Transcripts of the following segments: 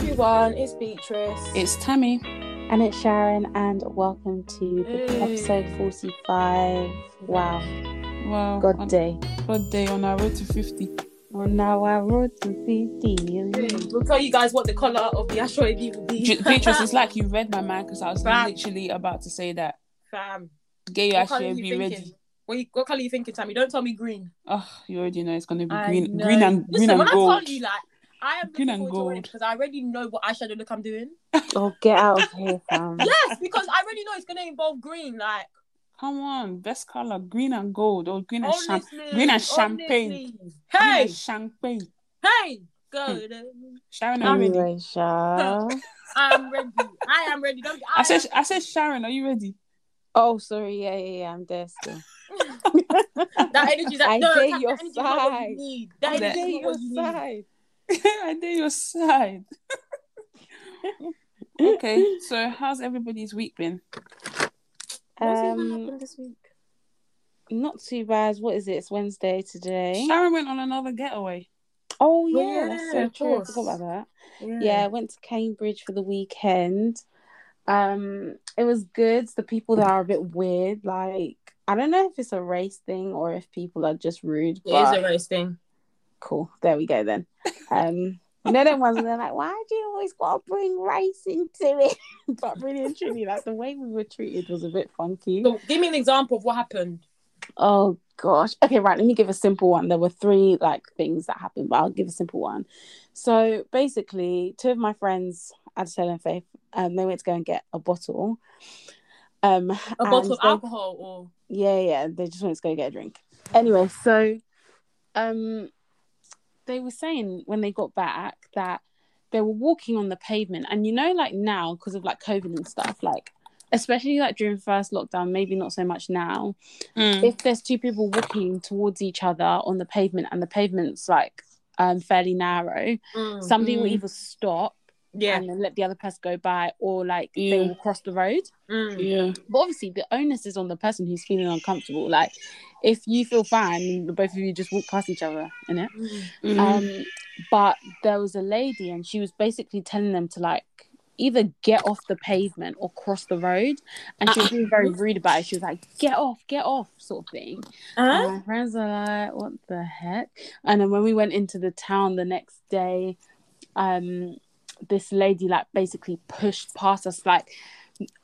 everyone, it's Beatrice. It's Tammy. And it's Sharon, and welcome to Hey. episode 45. Wow, Wow. God on- day. God day on our road to 50. On our road to 50. We'll tell you guys what the colour of the asteroid will be. Ju- Beatrice, it's like you read my mind because I was Fam. literally about to say that. Fam. Get your What colour actually are you be thinking? ready. What, you, what colour are you thinking, Tammy? Don't tell me green. Oh, you already know it's gonna be I green, know. green and Listen, green and when gold. I told you, like, I am looking and forward to gold. because I already know what eyeshadow look I'm doing. Oh, get out of here, fam. yes, because I already know it's gonna involve green. Like, Come on, best color, green and gold, or green and cham- honestly, green and champagne. honestly. Green Hey, and champagne. hey, go. Sharon, are you ready? Anyway, Sha. I'm ready. I am ready. Don't, I said, I said, Sharon, are you ready? Oh, sorry. Yeah, yeah, yeah. I'm there still. that energy. That I no, dare that your energy is what side. you need. That I energy is your what you need. Side. I dare your side. okay, so how's everybody's week been? What's even Um, happened this week? not too bad. What is it? It's Wednesday today. Sharon went on another getaway. Oh, Oh, yeah, that's so yeah, of true. I course. forgot about that. yeah, I went to Cambridge for the weekend. Um, it was good. The people that are a bit weird. Like, I don't know if it's a race thing or if people are just rude. It is But a race thing. Cool. There we go then. Um, you know them ones and they're like, why do you always gotta bring race into it? but really and truly, like the way we were treated was a bit funky. So give me an example of what happened. Oh gosh. Okay, right. Let me give a simple one. There were three like things that happened, but I'll give a simple one. So basically, two of my friends, Adele and Faith, um, they went to go and get a bottle. Um, A bottle of they- alcohol or Yeah, yeah. They just went to go get a drink. Anyway, so um, they were saying when they got back that they were walking on the pavement, and you know, like now because of like COVID and stuff, like especially like during first lockdown, maybe not so much now. Mm. If there's two people walking towards each other on the pavement, and the pavement's like um fairly narrow, somebody will Mm. either stop yeah. and then let the other person go by, or like they will cross the road. Mm. Yeah. But obviously, the onus is on the person who's feeling uncomfortable. Like, if you feel fine, the both of you just walk past each other, innit? Mhm. Um, but there was a lady, and she was basically telling them to like either get off the pavement or cross the road, and she was being very rude about it. She was like, "Get off, get off," sort of thing. And Huh? my friends are like, "What the heck?" And then when we went into the town the next day, um, this lady like basically pushed past us. Like,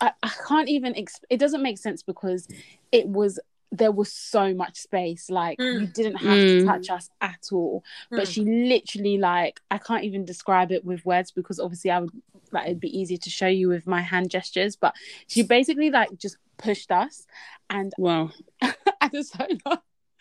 I, I can't even. Exp- it doesn't make sense because it was there was so much space. Like, you Mm. didn't have to Mm. touch us at all. But Mm. she literally like I can't even describe it with words because obviously I would like it'd be easier to show you with my hand gestures. But she basically like just pushed us, and Wow. I just don't know.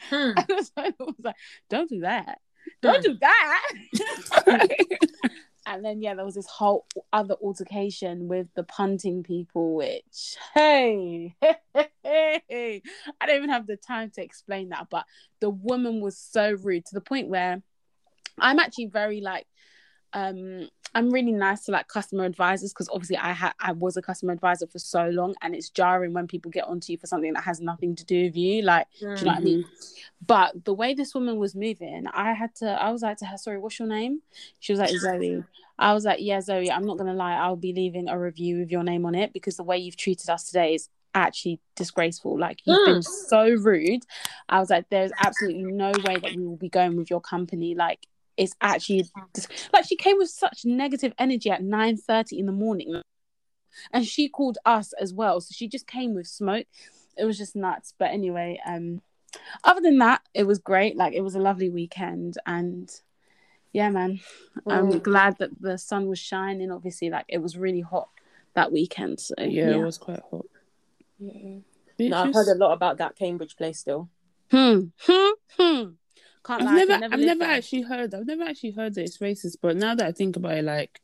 Hmm. I just don't know. Was like, don't do that. Don't Hmm. do that. and then yeah, there was this whole other altercation with the punting people, which hey, hey, hey, I don't even have the time to explain that. But the woman was so rude to the point where I'm actually very like um I'm really nice to like customer advisors because obviously I had I was a customer advisor for so long and it's jarring when people get onto you for something that has nothing to do with you. Like, do you know what I mean? But the way this woman was moving, I had to I was like to her, sorry, what's your name? She was like, Zoe. I was like, Yeah, Zoe, I'm not gonna lie, I'll be leaving a review with your name on it because the way you've treated us today is actually disgraceful. Like you've been so rude. I was like, there's absolutely no way that we will be going with your company. Like it's actually dis- like she came with such negative energy at 9 30 in the morning. And she called us as well so she just came with smoke. It was just nuts. But anyway um other than that it was great. Like it was a lovely weekend. And yeah man i'm Mm. glad that the sun was shining. Obviously like it was really hot that weekend so Yeah, yeah, it was quite hot. No, I've heard a lot about that Cambridge place still. hmm. Hmm. Hmm can't I've lie, I never, I've never there. actually heard. I've never actually heard that it's racist. But now that I think about it, like,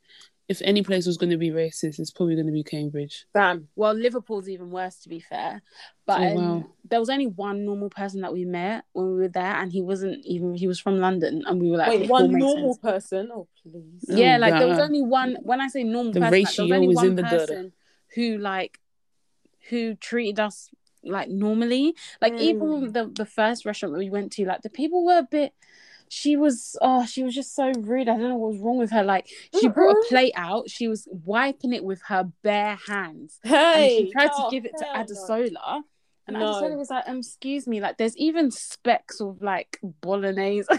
if any place was going to be racist, it's probably going to be Cambridge. Damn. Well, Liverpool's even worse, to be fair. But Oh, um, there was only one normal person that we met when we were there, and he wasn't even. He was from London, and we were like, Wait, one normal sense. person? Oh, please. Yeah, Oh, like there was only one. When I say normal The person, like, there was only is one in the gutter. person who like who treated us like normally. Like even the the first restaurant that we went to, like the people were a bit. She was oh, she was just so rude. I don't know what was wrong with her. Like she brought a plate out, she was wiping it with her bare hands. and Hey, she tried oh, to give it to hell no. Adesola. And No. Adesola was like, um, excuse me, like there's even specks of like bolognese.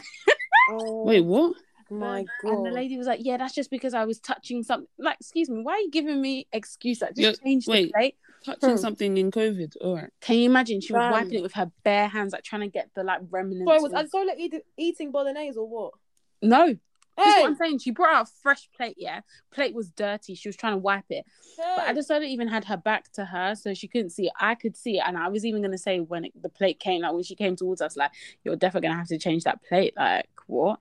Oh, Wait, what? my god And the lady was like, Yeah, that's just because I was touching something. Like, excuse me, why are you giving me excuse? Like, just Yeah, change the wait. plate. Touching Hmm. something in COVID. All right. Can you imagine? She was Damn. wiping it with her bare hands, like trying to get the like remnants. Sorry, was of- Adesola eat- eating bolognese or what? No. This is what I'm saying. She brought out a fresh plate, yeah. Plate was dirty. She was trying to wipe it. But hey. Adesola even had her back to her, so she couldn't see it. I could see it, and I was even gonna say when it, the plate came, like when she came towards us, like you're definitely gonna have to change that plate. Like what?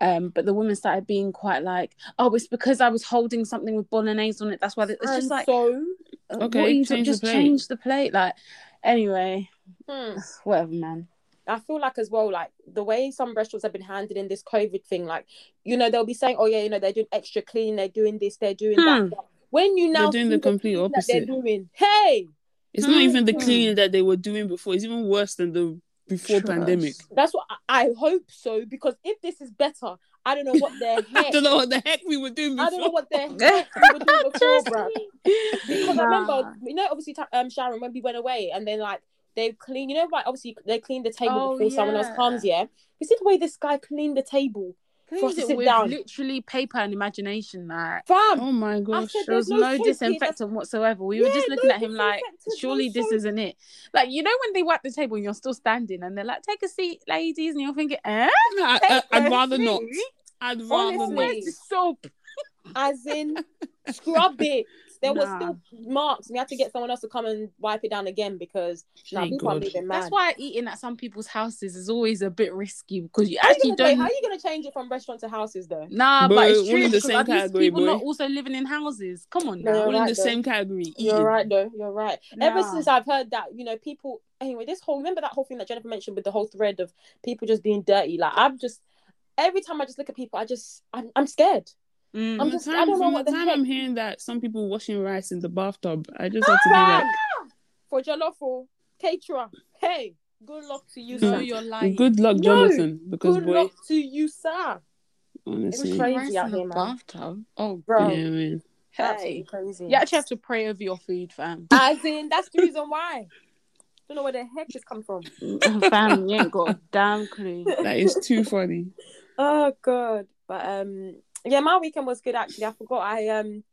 Um, but the woman started being quite like, "Oh, it's because I was holding something with bolognese on it. That's why." It's just like, so, Okay, what are you change just plate. change the plate. Like, anyway, hmm. whatever, man. I feel like as well, like the way some restaurants have been handling this COVID thing, like you know they'll be saying, "Oh yeah, you know they're doing extra clean, they're doing this, they're doing Hmm. that." But When you now doing see the complete cleaning that they're doing, hey, It's not even the Hmm. cleaning that they were doing before. It's even worse than the before Trust. pandemic. that's what I, I hope so. Because if this is better, I don't know what the heck. I heck. don't know what the heck we were doing before. I don't know what the heck we were doing before, Trust bruh. me. Because I remember, you know, obviously, um, Sharon, when we went away, and then like they clean, you know, like obviously they clean the table Oh, before someone else yeah. comes. Yeah, you see the way this guy cleaned the table, To it with down. literally paper and imagination. Like Oh my gosh. said there was There's no, no disinfectant whatsoever. We were just looking no at him like, surely no this soap. isn't it. Like you know when they wipe the table and you're still standing and they're like, take a seat, ladies, and you're thinking, eh? I, would a rather not. I'd rather Honestly. not. Where's the soap? as in scrub it. There was Nah. still marks. We had to get someone else to come and wipe it down again because nah, Thank people are God. moving mad. That's why eating at some people's houses is always a bit risky because you How actually gonna, don't. how are you gonna change it from restaurant to houses though? Nah, Boy, but it's all true in the because same are these category, people boy. not also living in houses? Come on No, now. All in the though. same category. You're eating. right though. You're right. Ever since I've heard that, you know, people. Anyway, this whole remember that whole thing that Jennifer mentioned with the whole thread of people just being dirty. Like I've just every time I just look at people, I just I'm, I'm scared. Mm. I'm From the I time, don't know what the the time heck- I'm hearing that some people washing rice in the bathtub, I just have to be like, for jollof or caterer, hey, good luck to you, No, sir. you're lying. good luck, No, Jonathan, because Good boy, luck to you, sir. honestly, It's crazy out in the here, man. bathtub. Oh, Bro, yeah, man. absolutely hey. crazy. You actually have to pray over your food, fam. As in, that's the reason why. Don't know where the heck this come from. fam, you ain't got a damn clue. That is too funny. Oh god. But um yeah, my weekend was good actually. I forgot I um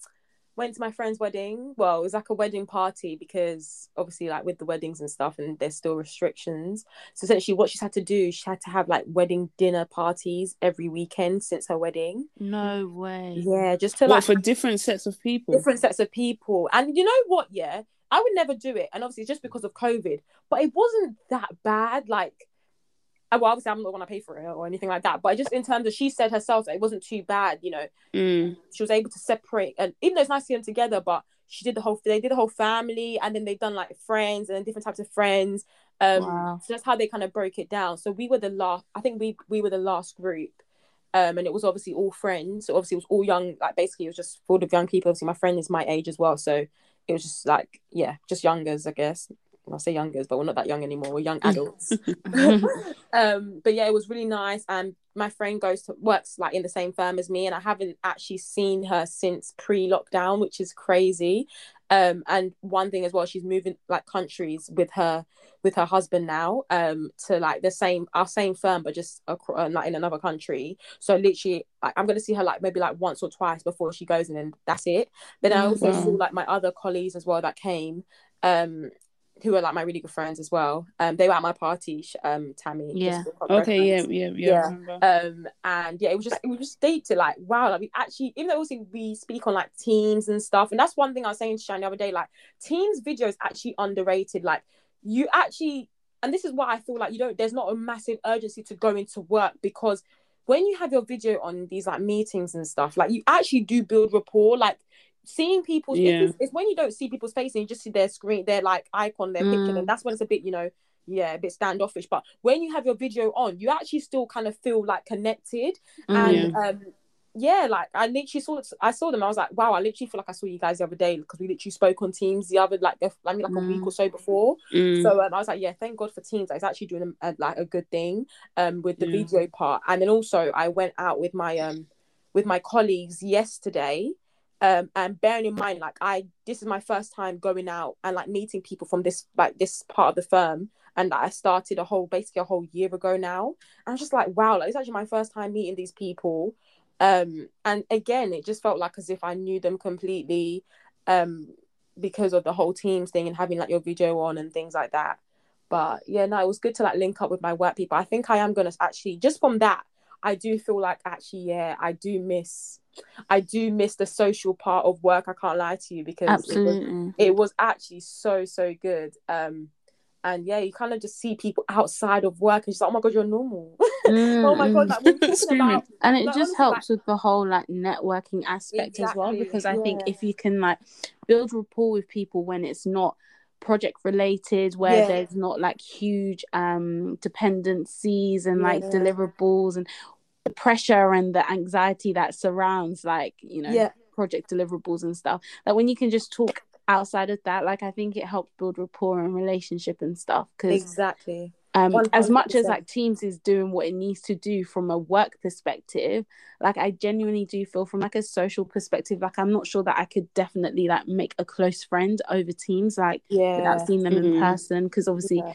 went to my friend's wedding. Well, it was like a wedding party because obviously like with the weddings and stuff and there's still restrictions. So essentially what she's had to do, she had to have like wedding dinner parties every weekend since her wedding. No way. Yeah, just to What like for different sets of people? different sets of people. And you know what, yeah? I would never do it. And obviously it's just because of COVID. But it wasn't that bad. Like well, obviously I'm not gonna pay for it or anything like that. But just in terms of she said herself that it wasn't too bad, you know. Mm. She was able to separate and even though it's nice to see them together, but she did the whole they did the whole family and then they've done like friends and then different types of friends. Um Wow. so that's how they kind of broke it down. So we were the last I think we we were the last group. Um, and it was obviously all friends. So obviously it was all young, like basically it was just full of young people. Obviously my friend is my age as well, so it was just like yeah, just youngers, I guess. I say youngers, but we're not that young anymore. We're young adults. um, but yeah, it was really nice. And my friend goes to works like in the same firm as me, and I haven't actually seen her since pre-lockdown, which is crazy. Um, and one thing as well, she's moving like countries with her with her husband now um to like the same our same firm but just across, uh, like in another country so literally like, i'm gonna see her like maybe like once or twice before she goes and then that's it then i also Wow. saw like my other colleagues as well that came um who are like my really good friends as well um they were at my party um tammy Yeah. Okay, yeah, yeah, yeah. Yeah. Um and yeah it was just it was just dated like wow like we actually even though obviously we speak on like teams and stuff and that's one thing i was saying to Shane the other day like teams video is actually underrated like you actually and this is why i feel like you don't there's not a massive urgency to go into work because when you have your video on these like meetings and stuff like you actually do build rapport like seeing people's Yeah. it's, it's when you don't see people's faces and you just see their screen their like icon their picture Mm. and that's when it's a bit you know yeah a bit standoffish but when you have your video on you actually still kind of feel like connected Mm. and um yeah like i literally saw i saw them i was like wow i literally feel like i saw you guys the other day because we literally spoke on teams the other like the, i mean like a week Mm. or so before Mm. so um, I was like, yeah, thank God for teams. It's actually doing a, a- like a good thing um with the Yeah. video part. And then also I went out with my um with my colleagues yesterday. Um and bearing in mind, like I this is my first time going out and like meeting people from this like this part of the firm. And I started a whole basically a whole year ago now. And I was just like, wow, like it's actually my first time meeting these people. Um and again it just felt like as if I knew them completely. Um because of the whole teams thing and having like your video on and things like that. But yeah, no, it was good to like link up with my work people. I think I am gonna actually just from that, I do feel like actually, yeah, I do miss I do miss the social part of work. I can't lie to you because it was, it was actually so, so good. Um and yeah, you kind of just see people outside of work and just like, oh my god, you're normal. oh my god, Mm, like we're talking Screaming. about and it Like, just honestly, like- helps with the whole like networking aspect as well Exactly, because i think if you can like build rapport with people when it's not project related where Yeah. there's not like huge um dependencies and like Yeah. deliverables and the pressure and the anxiety that surrounds like you know Yeah. project deliverables and stuff like when you can just talk outside of that like i think it helps build rapport and relationship and stuff because exactly. um as much as like teams is doing what it needs to do from a work perspective like i genuinely do feel from like a social perspective like i'm not sure that i could definitely like make a close friend over teams like Yeah. without seeing them in Mhm. person because obviously Yeah.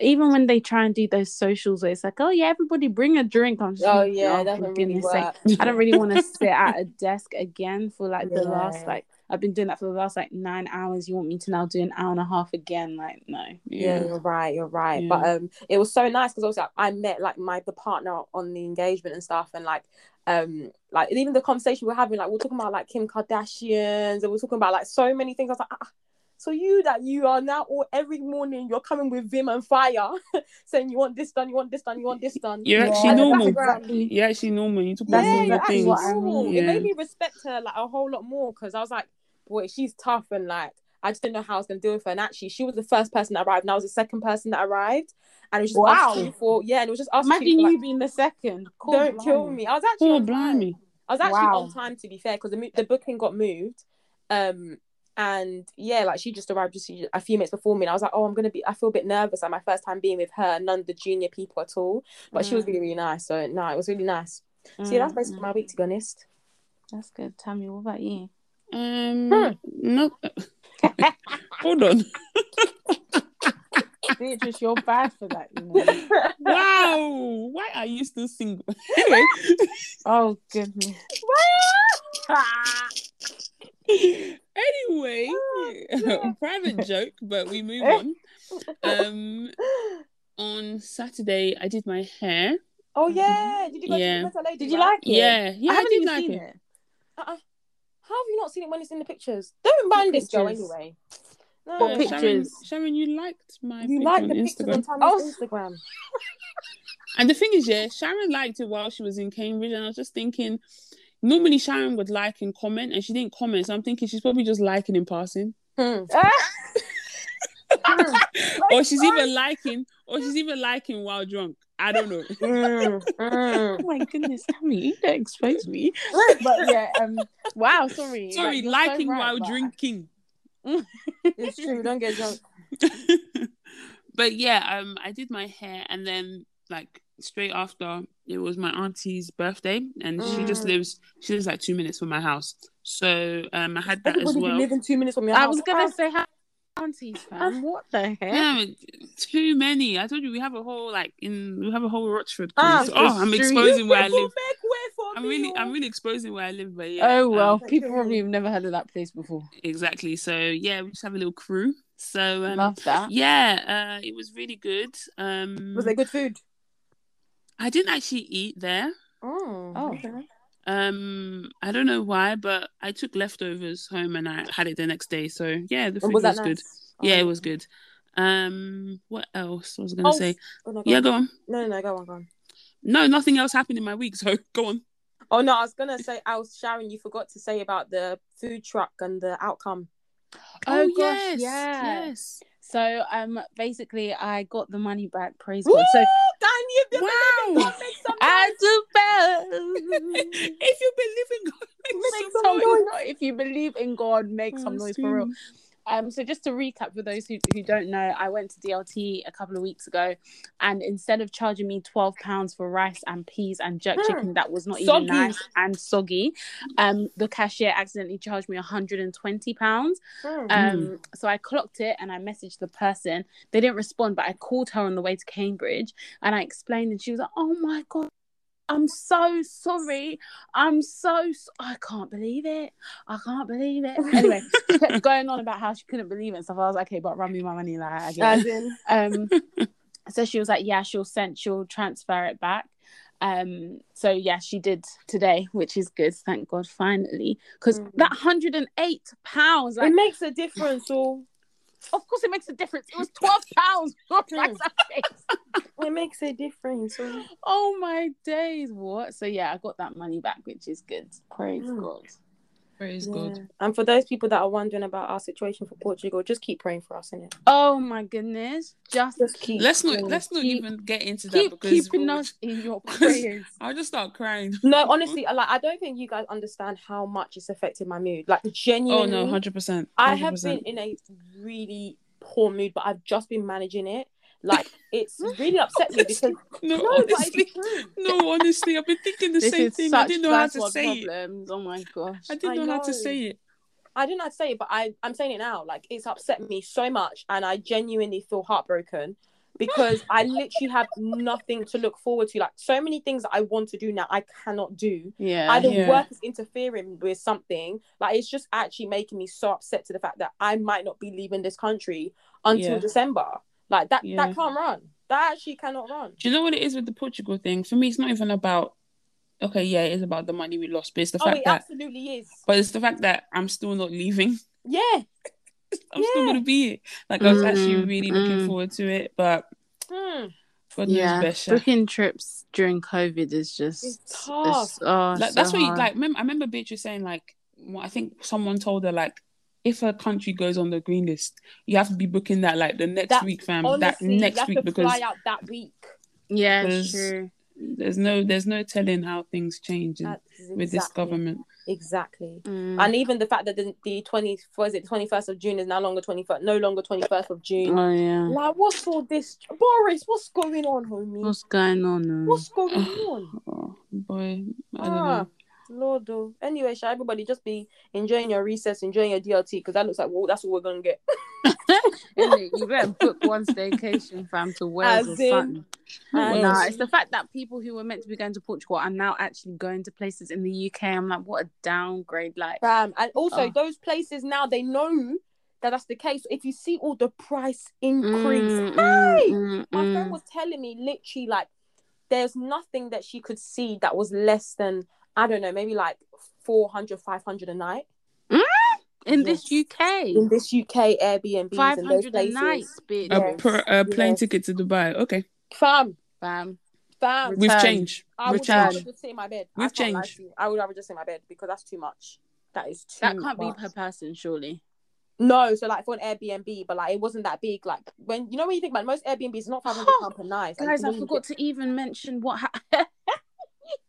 Even when they try and do those socials where it's like oh yeah everybody bring a drink. I'm just Oh like, yeah, "Oh, it doesn't really work. i don't really want to sit at a desk again for like the last like i've been doing that for the last like nine hours. You want me to now do an hour and a half again? Like no. Yeah, Yeah. you're right you're right. Yeah. but um it was so nice because obviously like, i met like my the partner on the engagement and stuff and like um like even the conversation we we're having like we're talking about like kim kardashians and we're talking about like so many things. I was like ah, so you that you are now all every morning you're coming with vim and fire saying you want this done you want this done you want this done You're Yeah, actually And the normal. background- You're actually normal. You talk That's about yeah, normal you're actually things. what I normal. mean. It made me respect her like a whole lot more because I was like, boy, she's tough and like I just didn't know how I was gonna deal with her. And actually, she was the first person that arrived, and I was the second person that arrived. And it was just Wow. us for yeah, and it was just us imagine for, like, you being the second Cool, don't kill me. I was actually Oh, on time. blimey. I was actually Wow. on time to be fair because the the booking got moved. Um and yeah, like she just arrived just a few minutes before me, and I was like, oh, I'm gonna be. I feel a bit nervous. Like my first time being with her, none of the junior people at all. But she was Mm. really really nice. So no, it was really nice. So yeah, that's Mm, basically mm. my week to be honest. That's good. Tammy, what about you? Um, Hmm. no. Hold on. Beatrice, you're bad for that, you know. Wow. Why are you still single? anyway. Oh goodness. Anyway, private joke, but we move on. Um, on Saturday, I did my hair. Oh yeah, did you go Yeah. to the Lady? Did you like it? Yeah, yeah, I I, haven't did even like seen it. it. Uh-uh. How have you not seen it when it's in the pictures? Don't mind this girl anyway. No, What Uh, pictures? Sharon, Sharon, you liked my you picture like on the Instagram. pictures on Oh. Tammy's Instagram. And the thing is, yeah, Sharon liked it while she was in Cambridge, and I was just thinking, normally Sharon would like and comment, and she didn't comment, so I'm thinking she's probably just liking in passing, Hmm. or she's even liking, or she's even liking while drunk. I don't know. Mm, mm. Oh my goodness, Tammy, you don't expose me. But yeah, um, wow, sorry. Sorry, Like, you're so liking right, while but- drinking. It's true. Don't get drunk. but yeah, um, I did my hair, and then like straight after, it was my auntie's birthday, and she just Mm. lives. She lives like two minutes from my house, so um, I had that as Everybody be well. living two minutes from your I house. was gonna Ah, say how aunties, fam. What the heck? Yeah, too many. I told you we have a whole like in we have a whole Rochford. Ah, cruise. oh, I'm it's true. exposing where I live. make way for I'm me, really. I'm really exposing where I live. But yeah, Oh well, um, people probably have never heard of that place before. exactly. So yeah, we just have a little crew. So um, Love that. yeah, uh, it was really good. Um, Was there good food? I didn't actually eat there. Oh, Oh. okay. Um, I don't know why, but I took leftovers home and I had it the next day. So yeah, the food was was, that good. nice? Yeah, Oh. it was good. Um, what else was I gonna Oh, say? Oh, no, go Yeah, on. go on. No, no, no, go on, go on. No, nothing else happened in my week. So go on. Oh no, I was gonna say, I was Sharon. You forgot to say about the food truck and the outcome. Oh, gosh, yes, yeah. yes. So um, basically, I got the money back. Praise Woo! God. So Dan, you did Wow. God, make some I do if you believe in God, make Make some some noise. noise. If you believe in God, make some noise for real. Screaming. Um, so just to recap for those who, who don't know, I went to DLT a couple of weeks ago, and instead of charging me twelve pounds for rice and peas and jerk Hmm. chicken that was not Soggy. even nice and soggy, um, the cashier accidentally charged me one hundred and twenty pounds. Mm. Um, so I clocked it and I messaged the person. They didn't respond, but I called her on the way to Cambridge and I explained, and she was like, "Oh my god." I'm so sorry. I'm so, so I can't believe it. I can't believe it. Anyway, she kept going on about how she couldn't believe it and stuff. I was like, okay, but run me my money like. As in, Um, so she was like, yeah, she'll send, she'll transfer it back. Um, so yeah, she did today, which is good. Thank God, finally, because Mm. that hundred and eight pounds, like, it makes a difference. All of course, it makes a difference. It was twelve pounds. for rice and peas. it makes a difference. oh my days, what? So yeah, I got that money back, which is good. Praise Mm. God. Praise Yeah. God. And for those people that are wondering about our situation for Portugal, just keep praying for us, innit? Oh my goodness, just Just keep. Let's not let's not Keep- even get into that keep because keeping we'll- us in your prayers. I'll just start crying. No, honestly, like I don't think you guys understand how much it's affected my mood. Like genuinely. Oh no, hundred percent. I have been in a really poor mood, but I've just been managing it. Like it's really upset me because no, no, honestly, no, honestly, I've been thinking the this same is thing. I such didn't know how to world say it. problems. Oh my gosh. I didn't I know, how to say it. I didn't know how to say it, but I I'm saying it now. Like it's upset me so much, and I genuinely feel heartbroken because I literally have nothing to look forward to. Like so many things that I want to do now, I cannot do. Yeah. Either Yeah. work is interfering with something. Like it's just actually making me so upset to the fact that I might not be leaving this country until Yeah. December. Like that Yeah. that can't run. That actually cannot run. Do you know what it is with the Portugal thing? For me, it's not even about. Okay, yeah, it is about the money we lost, but it's the Oh, fact it that. absolutely is. But it's the fact that I'm still not leaving. Yeah. I'm still gonna be here. Like I was actually Mm, really looking mm. forward to it, but Hmm. God yeah. knows best. yeah. Booking trips during COVID is just It's tough. oh, Like, so that's what you like. Remember, I remember Beatrice saying like, well, I think someone told her like, if a country goes on the green list, you have to be booking that like the next That- week, fam. Honestly, that you next have week to because fly out that week. Yeah, There's- true. there's no there's no telling how things change in, That's with this government. Exactly. Mm. And even the fact that the, the 20, what is it, 21st of June is no longer 21st, no longer 21st of June. Oh yeah. Like, what's all this? Boris, what's going on, homie? What's going on? now? What's going on? Oh boy, I don't Ah, know. Lord, though. Anyway, shall everybody just be enjoying your recess, enjoying your DLT, because that looks like, well, that's what we're going to get. You better book one staycation, fam, to Wales As or in- something. Nah, it's the fact that people who were meant to be going to Portugal are now actually going to places in the UK. I'm like, what a downgrade! Like, Fam. And also, Oh. those places now, they know that that's the case. If you see all the price increase, Mm, hey! mm, mm, my mm. friend was telling me literally like there's nothing that she could see that was less than i don't know maybe like 400 500 a night mm, in this UK, in this uk Airbnb, five and those a night, bitch. A, Yes, per, a plane yes. ticket to Dubai. Okay, fam fam. fam we've changed. i We've would rather changed. just sit in my bed I We've can't changed. to you. i would rather just sit in my bed because that's too much that is too That can't be per person, surely. No, so like for an Airbnb, but like it wasn't that big. Like when you know when you think about it, most Airbnbs, not five hundred pound per night. Guys, I forgot get- to even mention what happened.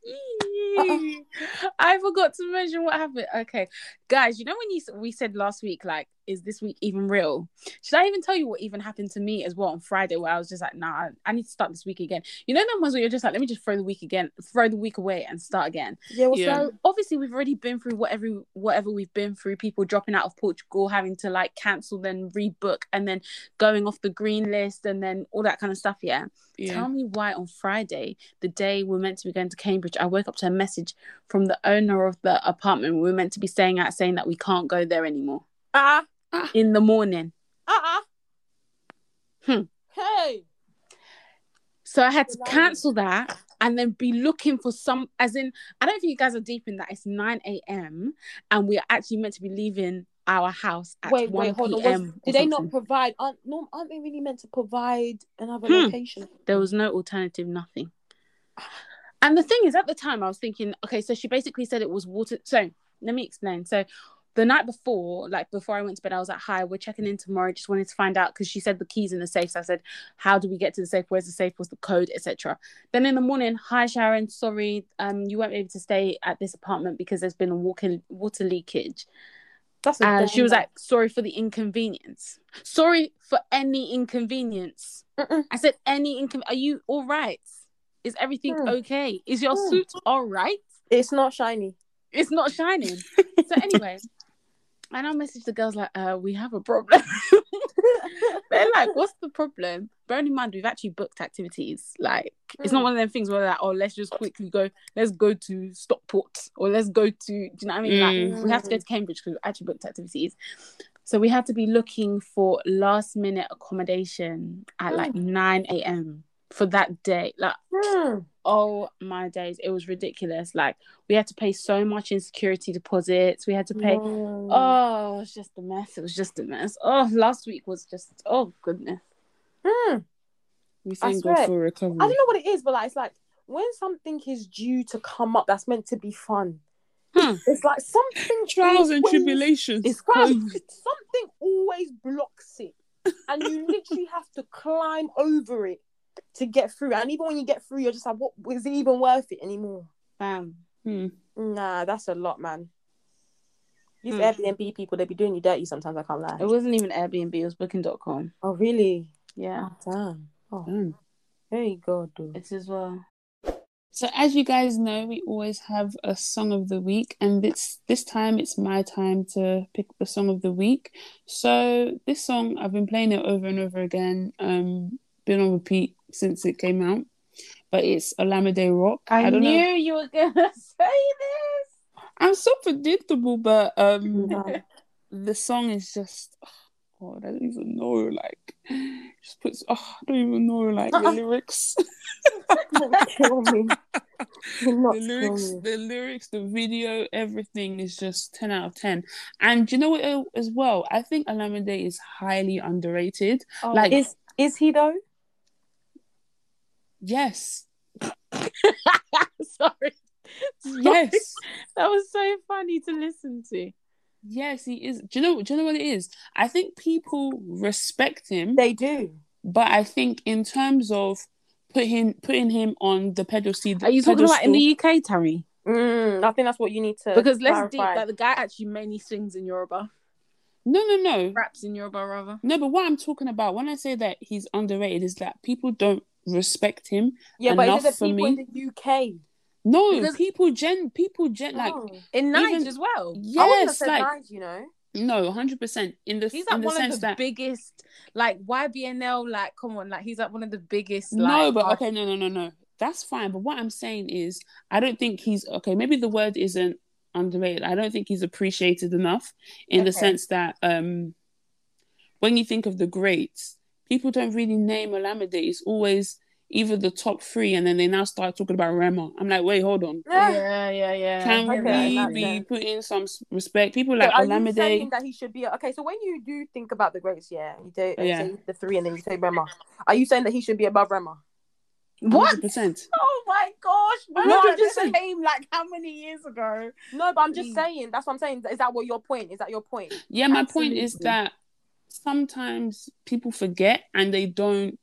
I forgot to mention what happened. Okay, guys, you know when you we said last week, like, is this week even real? Should I even tell you what even happened to me as well on Friday, where I was just like, nah, I- I need to start this week again. You know, the ones where you're just like, let me just throw the week again, throw the week away, and start again. Yeah, what's Yeah. So obviously we've already been through whatever whatever we've been through. People dropping out of Portugal, having to like cancel, then rebook, and then going off the green list, and then all that kind of stuff. Yeah. Yeah. Tell me why on Friday, the day we're meant to be going to Cambridge, I woke up to a message from the owner of the apartment we were meant to be staying at saying that we can't go there anymore Ah, in the morning. ah, Hmm. ah. Hey. So I had to cancel that and then be looking for some, as in, I don't think you guys are deep in that. It's 9 a.m. and we are actually meant to be leaving our house at Wait, 1 wait, hold on. p.m. Was, did they not provide? Aren't, no, aren't they really meant to provide another Hmm. location? There was no alternative, nothing. And the thing is, at the time, I was thinking, okay, so she basically said it was water. So let me explain. So the night before, like before I went to bed, I was like, hi, we're checking in tomorrow. Just wanted to find out because she said the keys in the safe. So I said, how do we get to the safe? Where's the safe? What's the code, etc. Then in the morning, hi Sharon, sorry, um, you won't be able to stay at this apartment because there's been a water water leakage. That's And she was like, sorry for the inconvenience. Sorry for any inconvenience. Mm-mm. I said, any incon. Are you all right? Is everything Hmm. okay? Is your Hmm. suit all right? it's not shiny. It's not shining. so anyway, and I messaged the girls like, uh, we have a problem. They're like, what's the problem? Bearing in mind, we've actually booked activities. Like, it's not Mm. one of them things where like, oh, let's just quickly go, let's go to Stockport or let's go to, do you know what I mean? Like, we have to go to Cambridge because we've actually booked activities. So we had to be looking for last minute accommodation at like 9 a.m. for that day. Like, Hmm. oh my days, it was ridiculous. Like, we had to pay so much in security deposits. We had to pay. No. Oh, it was just a mess. It was just a mess. Oh, last week was just oh goodness. Hmm. We I thank God for recovery. I don't know what it is, but like it's like when something is due to come up that's meant to be fun. Hmm. It's like something Trials and tribulations. It's something always blocks it, and you literally have to climb over it to get through. And even when you get through, you're just like, "What is it even worth it anymore?" Bam. Hmm. Nah, that's a lot, man. These Hmm. Airbnb people, they be doing you dirty sometimes. I can't lie. It wasn't even Airbnb. It was Booking.com. Oh, really? Yeah, Oh, damn. Oh, Damn. there you go, dude. it's as well. So as you guys know, we always have a song of the week, and this this time it's my time to pick the song of the week. So this song I've been playing it over and over again, um, been on repeat since it came out. But it's Olamide Rock. I, don't knew know. you were gonna say this. I'm so predictable, but um, the song is just. Oh, God, I don't even know. Like, just puts. Oh, I don't even know. Like the lyrics. Don't kill me. The lyrics, me. the lyrics, the video, everything is just ten out of ten. And you know what uh, as well? I think Olamide is highly underrated. Oh, Like- Is is he though? Yes, sorry. yes, that was so funny to listen to. yes. He is. Do you know? Do you know what it is? I think people respect him, They do. but I think in terms of putting putting him on the pedestal, Are you talking about in the UK, Tammy? Mm, I think that's what you need to Because let's deep, clarify. like the guy actually mainly sings in Yoruba, No, no, no. raps in Yoruba rather. No, but what I'm talking about when I say that he's underrated is that people don't respect him. yeah, but is it the people in the UK? No, Because- people gen people gen like Oh. In Even- Nige as well. I wouldn't have yes, like Nige, you know. no, hundred percent in the He's in like the one sense of the that biggest, like YBNL. Like, come on, like he's like one of the biggest. no, like, but okay, no, no, no, no, that's fine. But what I'm saying is, I don't think he's okay. Maybe the word isn't underrated. I don't think he's appreciated enough in the sense that um, when you think of the greats, people don't really name Olamide. It's always either the top three, and then they now start talking about Rema. I'm like, wait, hold on. Yeah, yeah, yeah. Can Okay, we be sense. putting some respect? People So like are you Olamide. saying that he should be okay? So when you do think about the greats, yeah, you do you Yeah. say the three, and then you say Rema. Are you saying that he should be above Rema? What? 100%. Oh my gosh! No, No, I'm just this saying- came like how many years ago? No, but I'm just saying. That's what I'm saying. Is that what your point? Is that your point? Yeah, my point is that sometimes people forget and they don't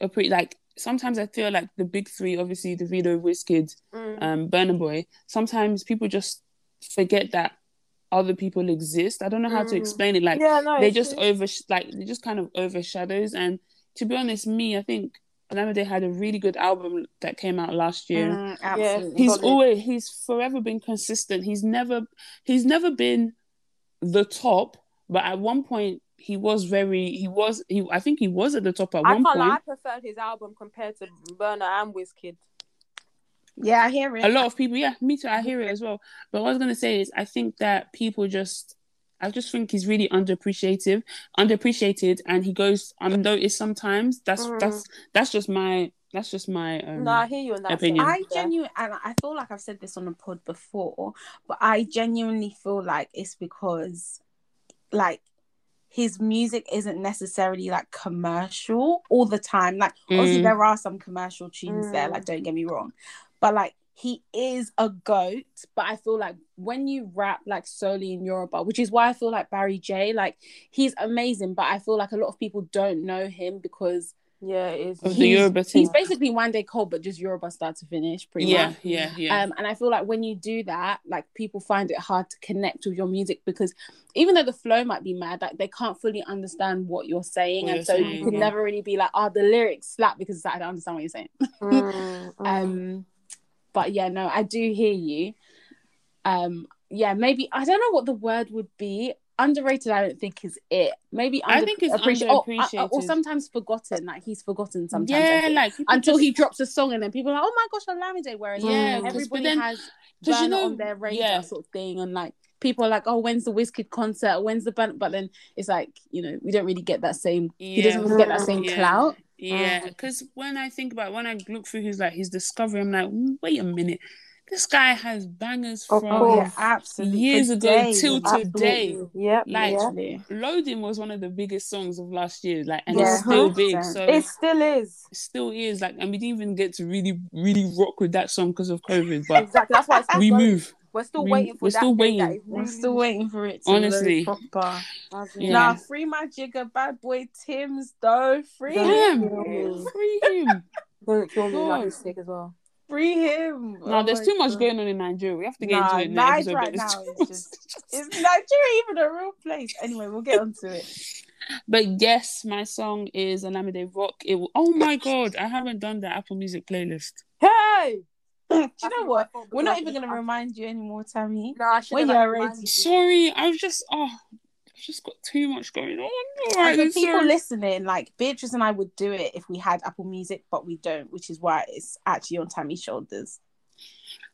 appreciate. Like sometimes I feel like the big three, obviously Davido, Wizkid, Mm. um, Burna Boy. Sometimes people just forget that other people exist. I don't know how to Mm. explain it. Like yeah, no, they just true. over like they just kind of overshadows. And to be honest, me, I think Olamide had a really good album that came out last year. Mm, absolutely. He's solid. always he's forever been consistent. He's never he's never been the top, but at one point he was very he was he I think he was at the top at I one point. lie. I preferred his album compared to Burna and Wizkid. yeah, I hear it. A lot of people, yeah, me too. I hear it as well. But what I was gonna say is, I think that people just, I just think he's really underappreciated, underappreciated, and he goes unnoticed sometimes. That's Mm. that's that's just my that's just my um, no, I hear you on that. opinion. side, I genuinely, and I feel like I've said this on the pod before, but I genuinely feel like it's because, like, his music isn't necessarily like commercial all the time. Like, obviously, Mm. there are some commercial tunes there. Mm. Like, don't get me wrong, but like, he is a goat. But I feel like when you rap like solely in Yoruba, which is why I feel like Barry Jhay, like, he's amazing. But I feel like a lot of people don't know him because Yeah, it is. Of the he's, Yoruba thing. he's basically Wande Coal, but just Yoruba start to finish, pretty yeah, much. yeah, yeah, Um, and I feel like when you do that, like people find it hard to connect with your music because even though the flow might be mad, like they can't fully understand what you're saying, What and you're so saying, you can yeah. never really be like, "Oh, the lyrics slap," because like, I don't understand what you're saying. Mm, mm. Um, but yeah, no, I do hear you. Um, yeah, maybe I don't know what the word would be. Underrated, I don't think is it. Maybe I think it's appreci- or- or, or sometimes forgotten. Like he's forgotten sometimes. Yeah, like until just- he drops a song and then people are like, oh my gosh, Olamide. Whereas Yeah, yeah, everybody then- has 'cause you know- on their radar yeah. sort of thing, and like people are like, oh, when's the Wizkid concert? When's the band? But then it's like you know we don't really get that same. He doesn't really get that same Yeah. clout. Yeah, because when I think about when I look through his like his discovery, I'm like, "Mm, wait a minute, this guy has bangers Of from course. yeah, absolutely. years For ago days, till absolutely. today. Yep. Like, yeah. Loading was one of the biggest songs of last year, like, and Yeah, it's still 100%. big. So It still is. it still is like, and we didn't even get to really, really rock with that song because of COVID. But Exactly. That's why it's we move. We're still We- waiting for we're that still day waiting. that is We're really- still waiting for it. To Honestly. proper. Yeah. Nah, free my jigger, Bad Boy Timz though. Free Damn. him. Damn, free him. Don't kill me like God. sick as well. Free him. No, Oh there's my too much going on in Nigeria. We have to get Nah, into it in the Niger episode. right now is just- Is Nigeria even a real place? Anyway, we'll get onto it. But yes, my song is Olamide Rock. It will, oh my god, I haven't done the Apple Music playlist. Hey. Do you That's know what? We're not even going to remind you anymore, Tammy. No, I should When you're ready. Sorry, I was just oh, I've just got too much going on. And for people sorry. listening, like Beatrice and I would do it if we had Apple Music, but we don't, which is why it's actually on Tammy's shoulders.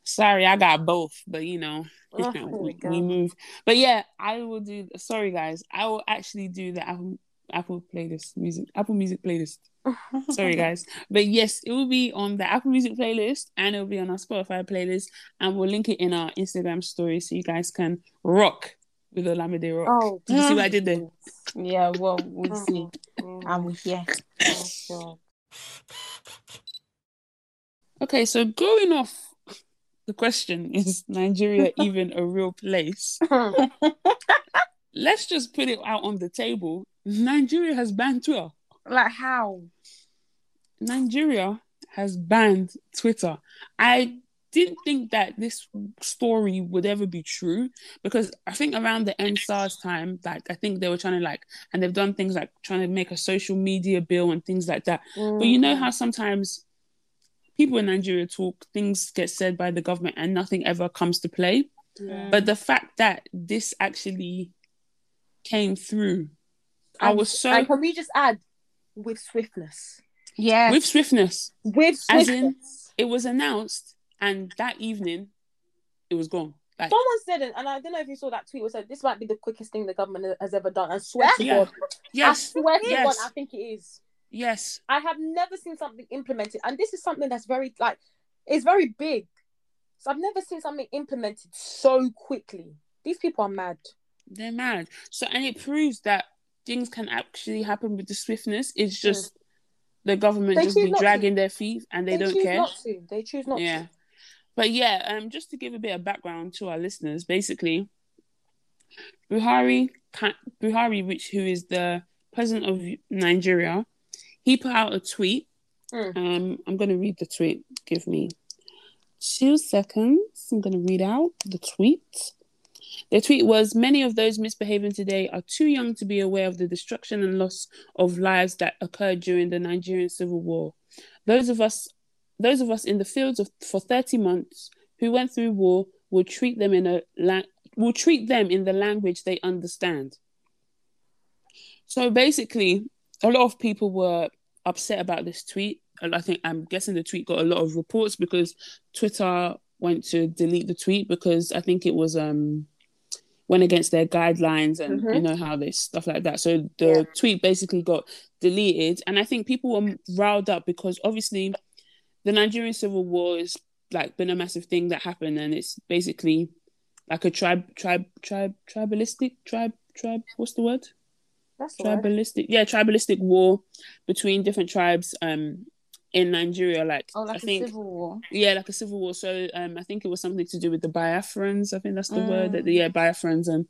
Sorry, I got both, but you know, Oh, here we we, we move. But yeah, I will do. Sorry, guys, I will actually do the Apple Apple playlist music, Apple Music playlist. Sorry, guys, but yes, it will be on the Apple Music playlist and it will be on our Spotify playlist, and we'll link it in our Instagram story so you guys can rock with Olamide Rock. Oh, Did you see what I did there? Yeah, well, we'll see. mm, And we here. oh, Okay, so going off the question is Nigeria even a real place? Let's just put it out on the table. Nigeria has banned Twitter. Like how? Nigeria has banned Twitter. I didn't think that this story would ever be true because I think around the end SARS time, like I think they were trying to like, and they've done things like trying to make a social media bill and things like that. But you know how sometimes people in Nigeria talk, things get said by the government and nothing ever comes to play. Yeah. But the fact that this actually came through, I was so And can we just add with swiftness? Yeah. with swiftness. With As in- It was announced, and that evening, it was gone. Like Someone said it, and I don't know if you saw that tweet. Was said this might be the quickest thing the government has ever done. I swear to God, yes, I swear to yes. God, I think it is. yes, I have never seen something implemented, and this is something that's very like it's very big. So I've never seen something implemented so quickly. These people are mad. they're mad. So and it proves that things can actually happen with the swiftness. It's hmm. just the government They just choose be not to. dragging their feet and they, don't choose care. not to. They choose not yeah. to. But yeah, um, just to give a bit of background to our listeners, basically, Buhari, Buhari, which who is the president of Nigeria, he put out a tweet. Mm. Um, I'm going to read the tweet. Give me two seconds. I'm going to read out the tweet. The tweet was Many of those misbehaving today are too young to be aware of the destruction and loss of lives that occurred during the Nigerian Civil War. Those of us those of us in the fields of, for 30 months who went through war will treat them in a la- will treat them in the language they understand. So basically, a lot of people were upset about this tweet. And I think I'm guessing the tweet got a lot of reports because Twitter went to delete the tweet because I think it was um went against their guidelines and you know how they stuff like that. So the Yeah. tweet basically got deleted, and I think people were riled up because obviously the Nigerian civil war is like been a massive thing that happened, and it's basically like a tribe, tribe, tribe, tribalistic, tribe, tribe. What's the word? That's the word. Tribalistic, yeah, tribalistic war between different tribes um in Nigeria. Like Oh, like I a think civil war. yeah, like a civil war. So um, I think it was something to do with the Biafrans. I think that's the word. That Mm. yeah, Biafrans and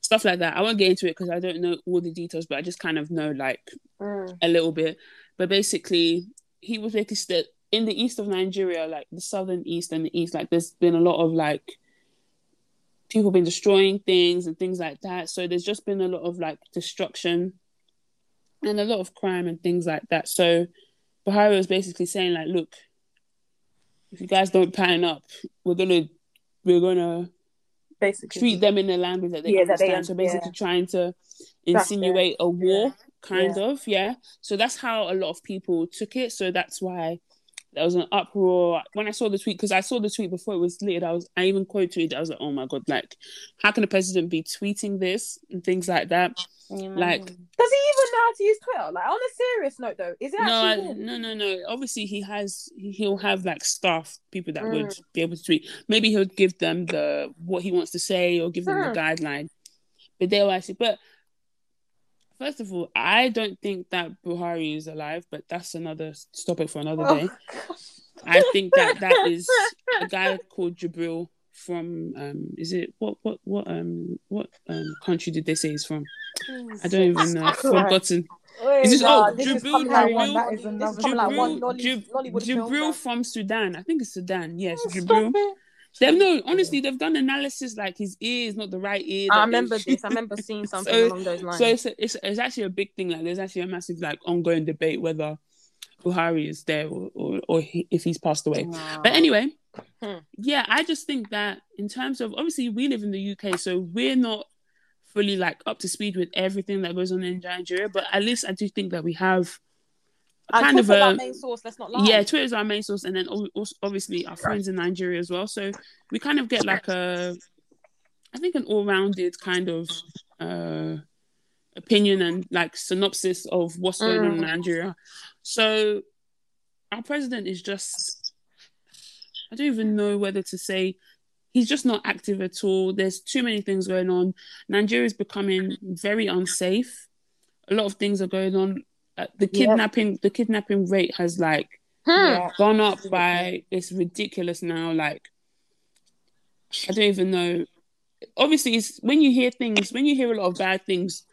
stuff like that. I won't get into it because I don't know all the details, but I just kind of know like Mm. a little bit. But basically, he was basically st- in the east of Nigeria, like the southern east and the east. Like there's been a lot of like people been destroying things and things like that. So there's just been a lot of like destruction and a lot of crime and things like that. So Buhari was basically saying like, look, if you guys don't pattern up, we're gonna we're gonna Basically. treat them in the language that they Yeah, that understand. they- so basically, yeah. trying to. Insinuate a war, kind Yeah. of, yeah. So that's how a lot of people took it. So that's why there was an uproar when I saw the tweet because I saw the tweet before it was deleted. I was I even quote tweeted. I was like, oh my god, like how can the president be tweeting this and things like that? Like Does he even know how to use Twitter? Like on a serious note, though, is it no, I, actually him? no, no, no. Obviously, he has. he- He'll have like staff people that would Mm. be able to tweet. Maybe he'll give them the what he wants to say or give them the guideline. But they'll actually. But first of all, I don't think that Buhari is alive. But that's another topic for another day. Oh, I think that that is a guy called Jabril from. um Is it what what what um what um country did they say he's from? I don't even know. I've forgotten. Wait, Is this- oh, this Jabril- like Jabril- like Jabril, Jabril from Sudan. I think it's Sudan. Yes, Jabril. it. They've no, honestly, they've done analysis like his ear is not the right ear. I remember this. I remember seeing something So- along those lines. So it's, it's it's actually a big thing. Like there's actually a massive like ongoing debate whether Buhari is there or or, or he, if he's passed away. But anyway, Hmm. yeah, I just think that in terms of obviously we live in the UK, so we're not fully like up to speed with everything that goes on in Nigeria. But at least I do think that we have kind of Twitter's our a main source. Let's not lie. yeah, Twitter is our main source, and then also, obviously our friends in Nigeria as well. So we kind of get like a, I think, an all-rounded kind of uh, opinion and like synopsis of what's going on in Nigeria. So our president is just, I don't even know whether to say. He's just not active at all. There's too many things going on. Nigeria is becoming very unsafe. A lot of things are going on. Uh, the kidnapping, the kidnapping rate has like gone up by it's ridiculous now like i don't even know. Obviously it's when you hear things when you hear a lot of bad things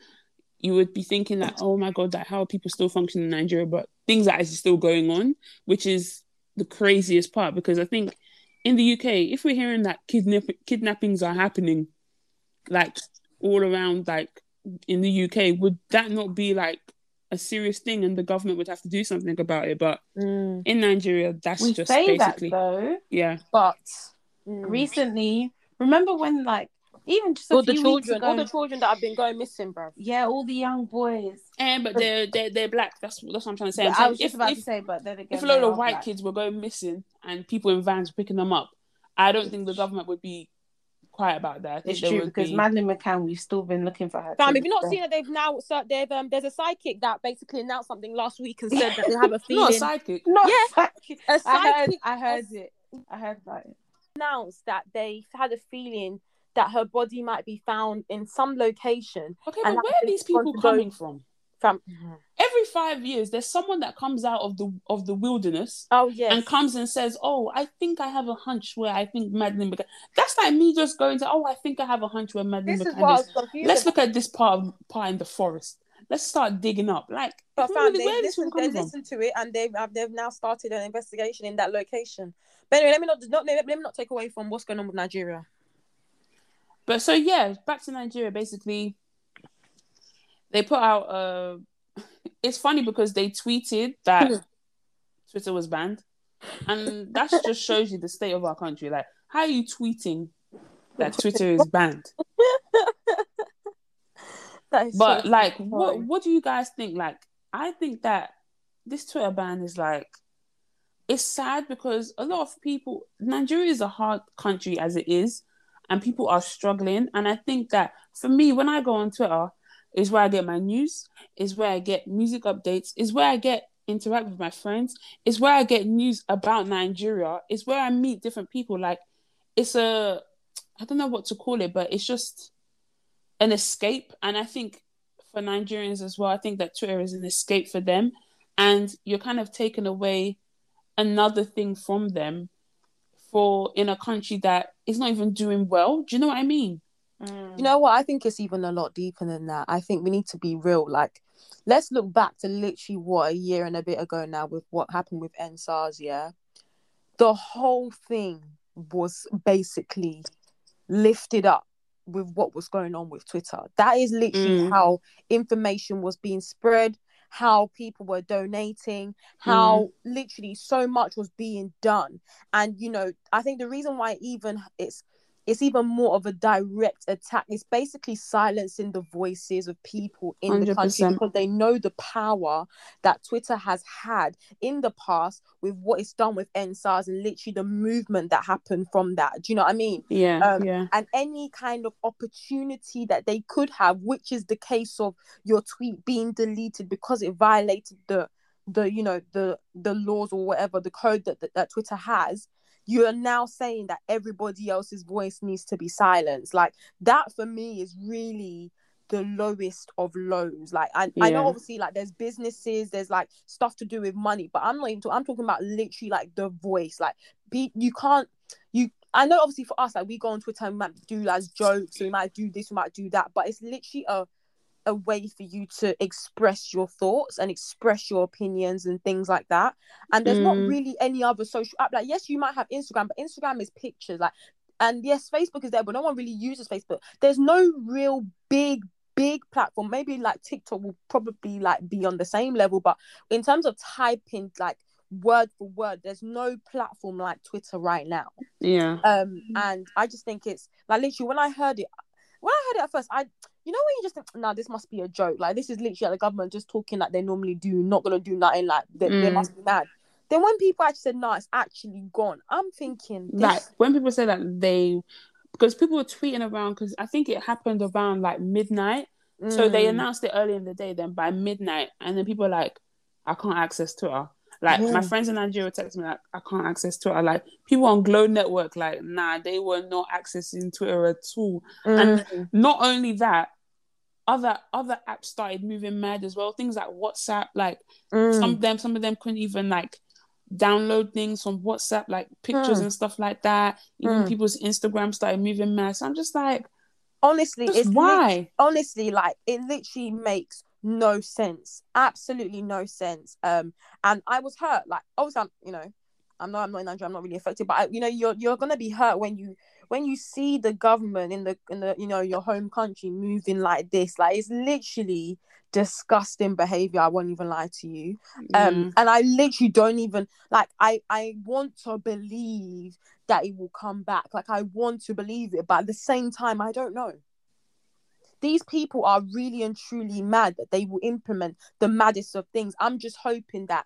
you would be thinking like oh my god like how are people still functioning in nigeria? But things are actually still going on which is the craziest part because i think in the uk if we're hearing that kidnap- kidnappings are happening like all around like in the uk would that not be like a serious thing and the government would have to do something about it but Mm. in Nigeria, that's we just say basically that though, yeah. but Mm. recently, remember when like even just a all the few weeks children, ago, all the children that have been going missing, bro. yeah, all the young boys. And but they're they're they're black. That's that's what I'm trying to say. I'm saying I was if, just about if, to say, but then again, if a lot of white black. kids were going missing and people in vans were picking them up, I don't think the government would be quiet about that. It's true because be. Madeleine McCann, we've still been looking for her. Fam, to have you not this seen that they've now so they've um there's a psychic that basically announced something last week and said that they have a not feeling a sidekick. Not Yeah, psychic. a I heard, I heard it. I heard about it. announced that they had a feeling that her body might be found in some location. Okay, And but where are these people to go- coming from? Fam- mm-hmm. Every five years, there's someone that comes out of the of the wilderness Oh yes. and comes and says, "Oh, I think I have a hunch where I think Madeline Buchanan." That's like me just going to, "Oh, I think I have a hunch where Madeline This is Buchanan what I is." Let's about. look at this part of, part in the forest. Let's start digging up. Like, But fam, really- they where this listened, one they listened to it and they've they've now started an investigation in that location. But anyway, let me not, not let me not take away from what's going on with Nigeria. But so yeah, back to Nigeria. Basically, they put out. Uh, it's funny because they tweeted that Twitter was banned, and that just shows you the state of our country. Like, how are you tweeting that Twitter is banned? Is But so like, funny. what what do you guys think? Like, I think that this Twitter ban is like. It's sad because a lot of people, Nigeria is a hard country as it is, and people are struggling. And I think that for me, when I go on Twitter, is where I get my news, is where I get music updates, is where I get interact with my friends, is where I get news about Nigeria, is where I meet different people. Like it's a I don't know what to call it, but it's just an escape. And I think for Nigerians as well, I think that Twitter is an escape for them. And you're kind of taking away another thing from them for in a country that is not even doing well. Do you know what I mean? You know what? I think it's even a lot deeper than that. I think we need to be real. Like, let's look back to literally what a year and a bit ago now with what happened with EndSARS. Yeah, the whole thing was basically lifted up with what was going on with Twitter. That is literally Mm. how information was being spread, how people were donating, how literally so much was being done. And you know, I think the reason why even it's it's even more of a direct attack. It's basically silencing the voices of people in the country because they know the power that Twitter has had in the past with what it's done with EndSARS and literally the movement that happened from that. Do you know what I mean? Yeah, Um, yeah. and any kind of opportunity that they could have, which is the case of your tweet being deleted because it violated the the you know the the laws or whatever the code that, that that Twitter has. You are now saying that everybody else's voice needs to be silenced. Like that for me is really the lowest of lows. Like I, I know obviously like there's businesses, there's like stuff to do with money, but I'm not even talking, I'm talking about literally like the voice. Like be you can't you I know obviously for us, like we go on Twitter and we might do as jokes, we might do this, we might do that, but it's literally a a way for you to express your thoughts and express your opinions and things like that. And there's not Mm. really any other social app. Like, yes, you might have Instagram, but Instagram is pictures. Like, and yes, Facebook is there, but no one really uses Facebook. There's no real big, big platform. Maybe like TikTok will probably like be on the same level, but in terms of typing like word for word, there's no platform like Twitter right now Yeah. um and i just think it's like literally when i heard it when i heard it at first i you know when you just think nah this must be a joke like this is literally like the government just talking like they normally do not gonna do nothing like they, they Mm. must be mad then when people actually said no it's actually gone i'm thinking this, Like when people say that they because people were tweeting around because I think it happened around like midnight. So they Mm. announced it early in the day, then by midnight, and then people are like, I can't access Twitter. Like Yeah. my friends in Nigeria text me like, I can't access Twitter. Like people on Glo Network, like, nah, they were not accessing Twitter at all. And Mm. not only that, other other apps started moving mad as well. Things like WhatsApp, like Mm. some of them, some of them couldn't even like download things from WhatsApp, like pictures Mm. and stuff like that. Even Mm. people's Instagram started moving mad. So I'm just like, honestly it's why? honestly like it literally makes no sense absolutely no sense um and i was hurt like obviously i'm you know i'm not i'm not in Nigeria, i'm not really affected but I, you know you're you're gonna be hurt when you when you see the government in the in the you know your home country moving like this like it's literally disgusting behavior i won't even lie to you. Um and i literally don't even like i i want to believe that it will come back. Like i want to believe it but at the same time i don't know. These people are really and truly mad that they will implement the maddest of things. I'm just hoping that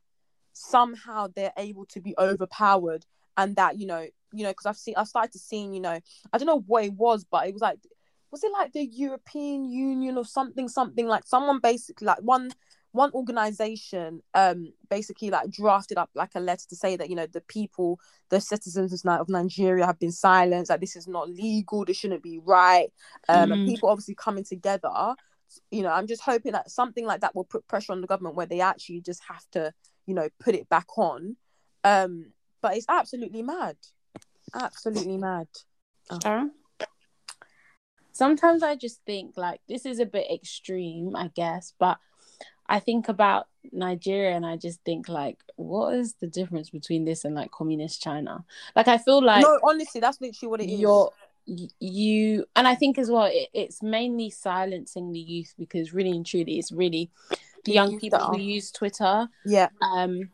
somehow they're able to be overpowered and that you know you know because i've seen i started to see you know i don't know what it was but it was like was it like the european union or something something like someone basically like one one organization um basically like drafted up like a letter to say that you know the people the citizens of nigeria have been silenced like this is not legal this shouldn't be right um and Mm. people obviously coming together you know, I'm just hoping that something like that will put pressure on the government where they actually just have to, you know, put it back on. Um, but it's absolutely mad, absolutely mad. Sharon? sometimes I just think like this is a bit extreme, I guess, but I think about Nigeria and I just think like, what is the difference between this and like communist China? Like, I feel like no, honestly, that's literally what it is. you're you and I think as well it, it's mainly silencing the youth because really and truly it's really the young people who use Twitter yeah, um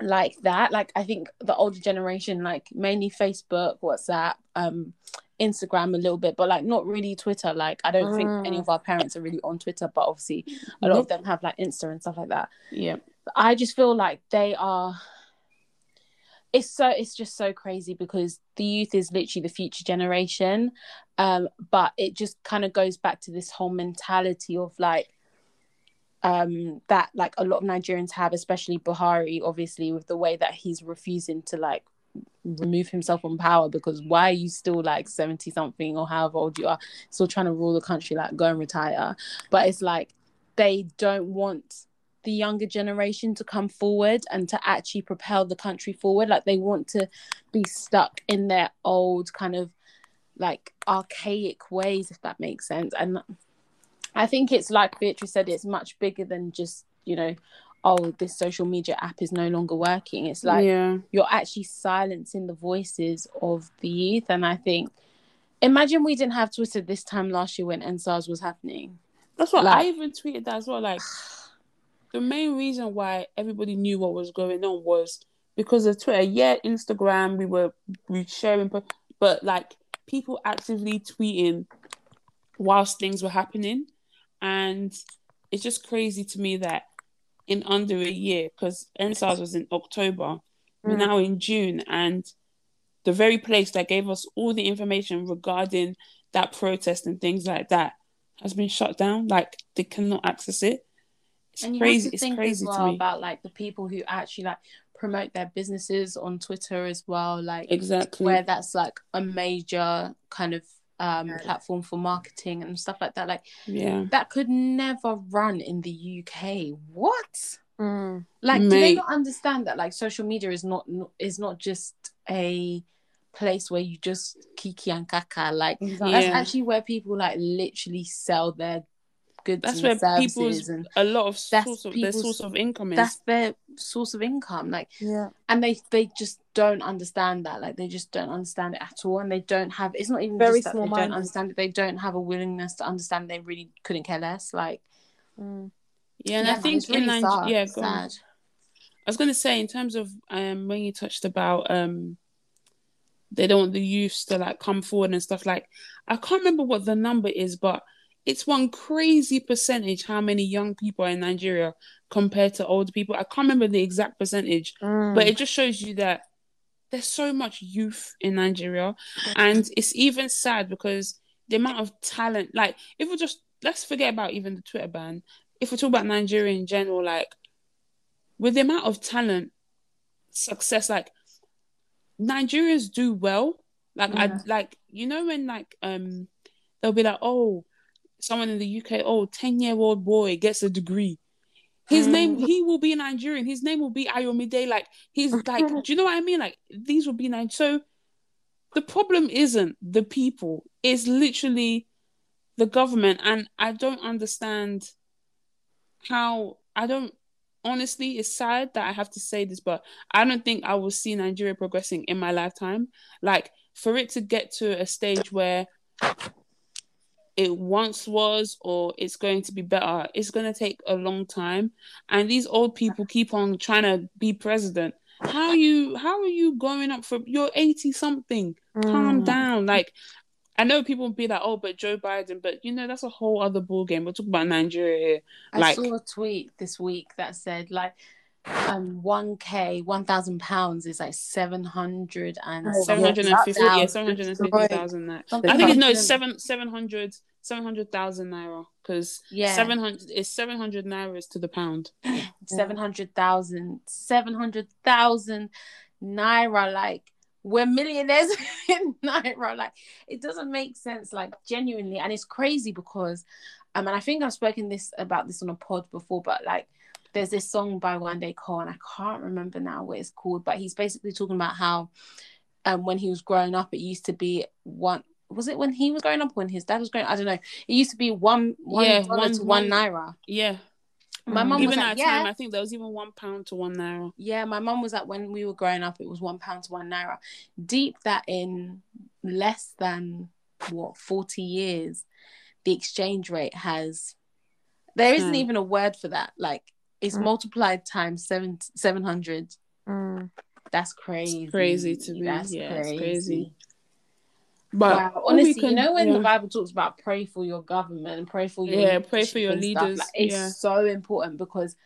like that. Like i think the older generation like mainly facebook whatsapp um instagram a little bit but like not really twitter. Like i don't think any Mm. of our parents are really on twitter but obviously a lot of them have like insta and stuff like that. Yeah. i just feel like they are it's so it's just so crazy because the youth is literally the future generation. Um but it just kind of goes back to this whole mentality of like um that like a lot of Nigerians have especially Buhari obviously with the way that he's refusing to like remove himself from power because why are you still like 70 something or however old you are still trying to rule the country like go and retire? But it's like they don't want the younger generation to come forward and to actually propel the country forward. Like they want to be stuck in their old kind of like archaic ways if that makes sense. And i think it's like beatrice said it's much bigger than just you know oh this social media app is no longer working it's like yeah. you're actually silencing the voices of the youth and i think imagine we didn't have twitter this time last year when EndSARS was happening That's what Like- I even tweeted that as well. Like the main reason why everybody knew what was going on was because of Twitter. Yeah, Instagram, we were we sharing, but but like people actively tweeting whilst things were happening, and it's just crazy to me that in under a year, because EndSARS was in October, we're Mm. now in June, and the very place that gave us all the information regarding that protest and things like that has been shut down. Like they cannot access it. It's and you crazy. have to It's think crazy as well to me. about like the people who actually like promote their businesses on twitter as well like Exactly. where that's like a major kind of um platform for marketing and stuff like that like yeah. that could never run in the uk what Mm. like do they not understand that like social media is not is not just a place where you just kiki and kaka like that's Yeah. actually where people like literally sell their goods That's where services people's and a lot of source of their source of income is. that's their source of income like yeah, and they they just don't understand that like they just don't understand it at all and they don't have it's not even Very just that they don't understand it they don't have a willingness to understand they really couldn't care less like Mm. yeah, and yeah, I man, think really in Nigeria, yeah, go sad. I was gonna say in terms of um when you touched about um they don't want the youths to like come forward and stuff like I can't remember what the number is, but it's one crazy percentage how many young people are in Nigeria compared to older people. I can't remember the exact percentage, Mm. but it just shows you that there's so much youth in Nigeria, and it's even sad because the amount of talent. Like, if we just let's forget about even the Twitter ban. If we talk about Nigeria in general, like with the amount of talent, success, like Nigerians do well. Like I like you know when like um they'll be like oh someone in the UK oh 10 year old boy gets a degree. His name mm. he will be Nigerian. His name will be Ayomide. Like he's like do you know what I mean? Like these will be Nigerian. So the problem isn't the people. It's literally the government and I don't understand how I don't honestly it's sad that I have to say this, but I don't think I will see Nigeria progressing in my lifetime. Like for it to get to a stage where it once was or it's going to be better, it's going to take a long time. And these old people keep on trying to be president. How are you how are you going up for you're 80 something? Calm Mm. down. Like I know people will be like, oh, but Joe Biden, but you know, that's a whole other ball game. We're talking about Nigeria here. I Like- saw a tweet this week that said like um 1k 1000 pounds is like 700 and Oh, Seven hundred and fifty, yeah, Thousand. seven hundred and fifty thousand. That Something I think it's no, it's that. seven seven hundred seven hundred thousand naira because Yeah. seven hundred is seven hundred naira to the pound. 700,000 700,000 naira like we're millionaires in Naira. Like it doesn't make sense, like genuinely. And it's crazy because um and I think I've spoken this about this on a pod before, but like there's this song by Wande Coal, and I can't remember now what it's called, but he's basically talking about how um when he was growing up it used to be one was it when he was growing up when his dad was growing I don't know. It used to be one one Yeah, dollar one- to one one- naira. Yeah. My mum was Even like, at a yeah, time, I think there was even one pound to one naira. yeah, my mum was like when we were growing up, it was one pound to one naira. Deep that in less than what forty years, the exchange rate has. There isn't Hmm. even a word for that. Like it's Mm. multiplied times seven seven hundred. Mm. That's crazy. crazy to me. That's Yeah, it's crazy. crazy. But wow, honestly, you know when yeah. the Bible talks about pray for your government and pray for your Yeah, pray for your leaders, like, it's yeah. so important because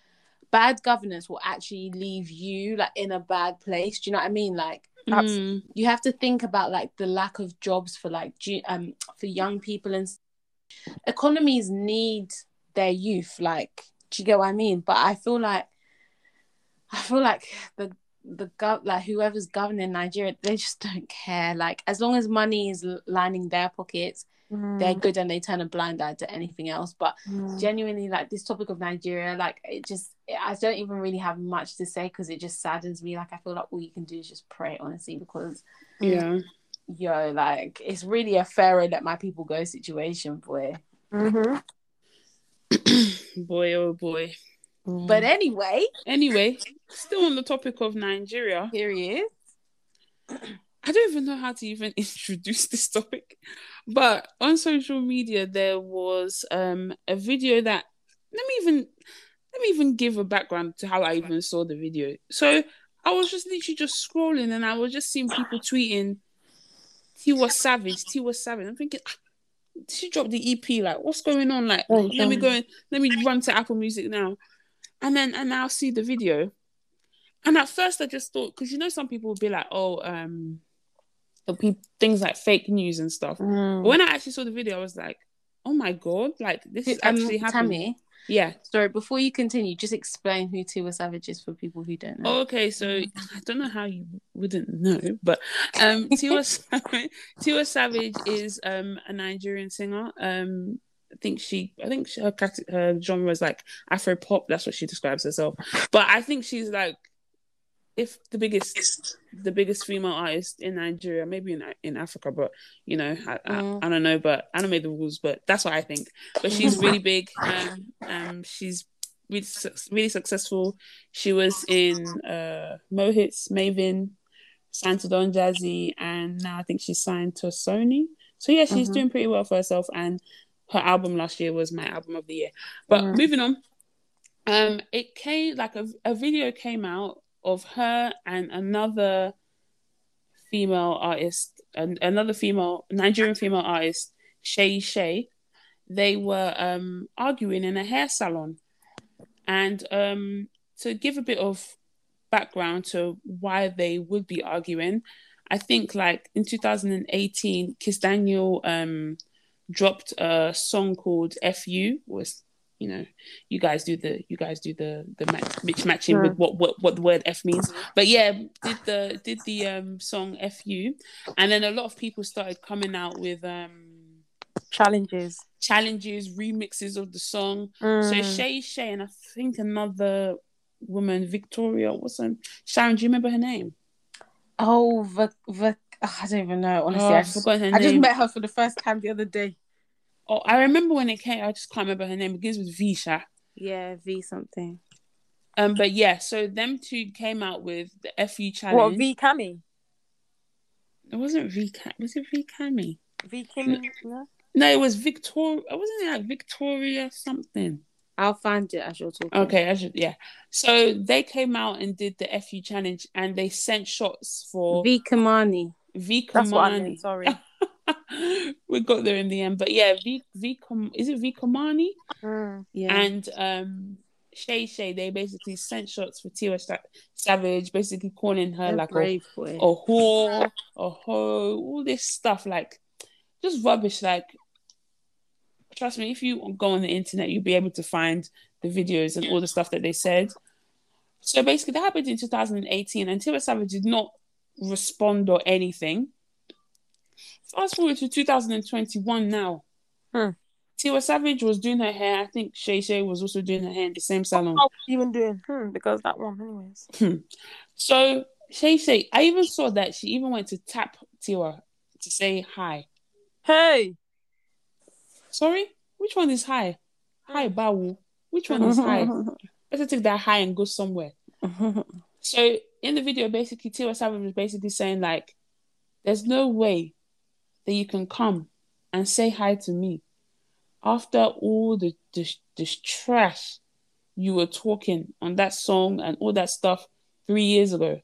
bad governance will actually leave you like in a bad place. Do you know what I mean? Like Mm, you have to think about like the lack of jobs for like um for young people and economies need their youth. Like, do you get what I mean? But I feel like I feel like the the gov like whoever's governing Nigeria, they just don't care. Like as long as money is lining their pockets, they're Mm. good and they turn a blind eye to anything else. But Mm. genuinely, like this topic of Nigeria, like it just I don't even really have much to say because it just saddens me. Like I feel like all you can do is just pray, honestly, because yeah. yo, like it's really a Pharaoh let my people go situation, boy. Mhm. boy, oh boy. But anyway, Anyway, still on the topic of Nigeria, here he is. I don't even know how to even introduce this topic. But on social media, there was um a video that let me even let me even give a background to how I even saw the video. So I was just literally just scrolling and I was just seeing people tweeting Tiwa Savage, Tiwa Savage. I'm thinking "Ah, she dropped the EP, like what's going on? Like Oh, let me go let me run to Apple Music now. And then and now see the video. And at first I just thought because you know some people would be like, oh, um things like fake news and stuff. Mm. But when I actually saw the video, I was like, oh my god, like this is Um, actually happening. Yeah. sorry, before you continue, just explain who Tiwa Savage is for people who don't know. Oh, okay, so I don't know how you wouldn't know, but um, Tiwa Savage, Tiwa Savage is um a Nigerian singer. Um, I think she, I think she, her her genre is like Afro pop. That's what she describes herself. But I think she's like, if the biggest, the biggest female artist in Nigeria, maybe in in Africa, but you know, I, Mm. I, I don't know. But I don't make the rules, but that's what I think. But she's really big. Um, um, she's really suc- really successful. She was in uh Mohits, Mavin, signed to Don Jazzy, and now I think she's signed to Sony. So yeah, she's Mhm. doing pretty well for herself. And her album last year was my album of the year. But Mm. moving on, um, it came like a a video came out of her and another female artist, and another female Nigerian female artist, Seyi Shay. They were um arguing in a hair salon, and um to give a bit of background to why they would be arguing, I think like in 2018, Kizz Daniel um dropped a song called "Fu." Was you know, you guys do the you guys do the the match, match matching with what, what what the word F means. But yeah, did the did the um song "Fu," and then a lot of people started coming out with um Challenges. challenges, remixes of the song. So Mm. Seyi Shay and I think another woman, Victoria, what's her Sharon, do you remember her name? Oh, the, the, I don't even know. Honestly, Oh, I, just, forgot her I just met her for the first time the other day. Oh, I remember when it came, I just can't remember her name. It begins with Visha. Yeah, V something. Um, but yeah, so them two came out with the FU challenge. What V Cami? It wasn't V was it V Cammy? V Kim? No? No, it was Victoria wasn't it like Victoria something? I'll find it as you're talking. Okay, I should yeah. So they came out and did the FU challenge and they sent shots for V Kamani. V That's what I Kamani. Sorry. we got there in the end, but yeah, V V Kam- is it V Kamani Mm. Yeah. and um Seyi Shay. They basically sent shots for Tiwa Sa- Savage, basically calling her They're like a, brave boy. a whore, a hoe, all this stuff like just rubbish. Like, trust me, if you go on the internet, you'll be able to find the videos and all the stuff that they said. So basically, that happened in 2018, and Tiwa Savage did not respond or anything. Fast forward to 2021 now. Hmm. Tiwa Savage was doing her hair. I think Seyi Shay was also doing her hair in the same salon. What was even doing? Hmm, because that one, anyways. So Seyi Shay, I even saw that she even went to tap Tiwa to say hi. Hey, Sorry, which one is hi? Hi, Bawu. Which one is hi? Better take that hi and go somewhere. So in the video, basically, Tiwa Savage was basically saying like, "There's no way that you can come and say hi to me after all the this, this trash you were talking on that song and all that stuff three years ago,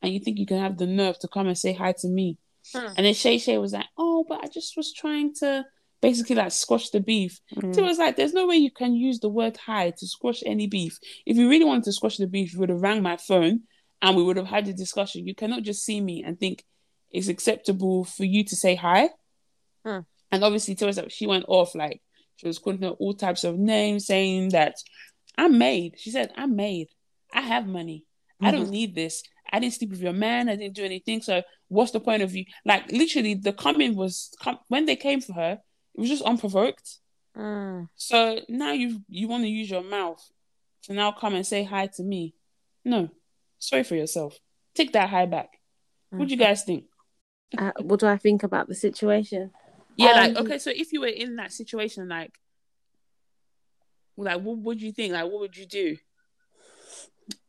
and you think you can have the nerve to come and say hi to me." Hmm. And then Seyi Shay was like, "Oh, but I just was trying to." Basically, like squash the beef. So it was like, there's no way you can use the word hi to squash any beef. If you really wanted to squash the beef, you would have rang my phone and we would have had a discussion. You cannot just see me and think it's acceptable for you to say hi. Hmm. And obviously, Tiwa, she went off like she was calling her all types of names, saying that I'm made. She said, I'm made. I have money. I don't need this. I didn't sleep with your man. I didn't do anything. So what's the point of you? Like literally, the comment was com- when they came for her. It was just unprovoked. Hmm. So now you you want to use your mouth to now come and say hi to me. No, sorry for yourself. Take that high back. What do you guys think? Uh, what do I think about the situation? Yeah, Um, like okay. So if you were in that situation, like, like what would you think? Like, what would you do?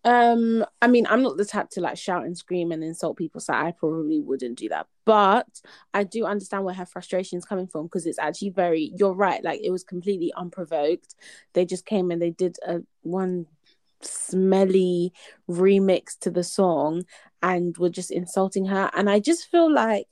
Um, I mean, I'm not the type to like shout and scream and insult people, so I probably wouldn't do that. But I do understand where her frustration is coming from because it's actually very. You're right. Like it was completely unprovoked. They just came and they did a one smelly remix to the song and were just insulting her. And I just feel like,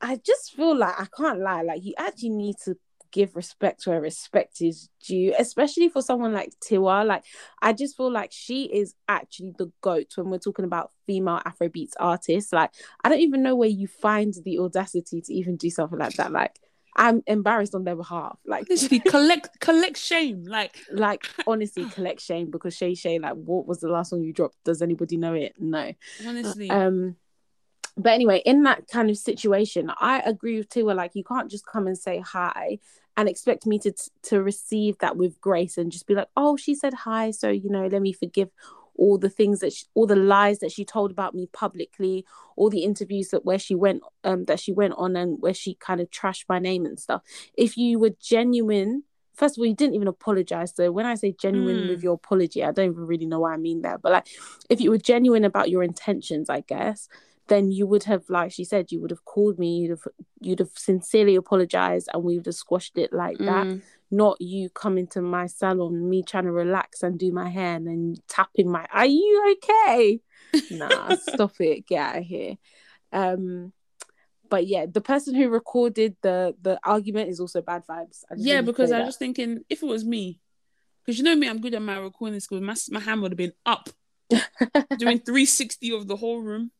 I just feel like I can't lie. Like you actually need to give respect where respect is due, especially for someone like Tiwa. Like, I just feel like she is actually the goat when we're talking about female Afrobeats artists. Like, I don't even know where you find the audacity to even do something like that. Like, I'm embarrassed on their behalf. Like, Literally, collect collect shame. Like, like honestly, collect shame because Seyi Shay, like, what was the last song you dropped? Does anybody know it? No. honestly, Um, but anyway, in that kind of situation, I agree with Tiwa. Like, you can't just come and say hi and expect me to to receive that with grace and just be like, oh, she said hi, so you know, let me forgive all the things that she, all the lies that she told about me publicly, all the interviews that where she went um that she went on and where she kind of trashed my name and stuff. If you were genuine. First of all, you didn't even apologize. So when I say genuine Mm. with your apology, I don't even really know what I mean there. But like, if you were genuine about your intentions, I guess, then you would have, like she said, you would have called me, you'd have you'd have sincerely apologized, and we would have squashed it like that. Not you coming to my salon, me trying to relax and do my hair, and then tapping my. Are you okay? nah, stop it. Get out of here. Um, but yeah, the person who recorded the the argument is also bad vibes. Yeah, because I was thinking if it was me, because you know me, I'm good at my recording skills. My my hand would have been up, doing 360 of the whole room.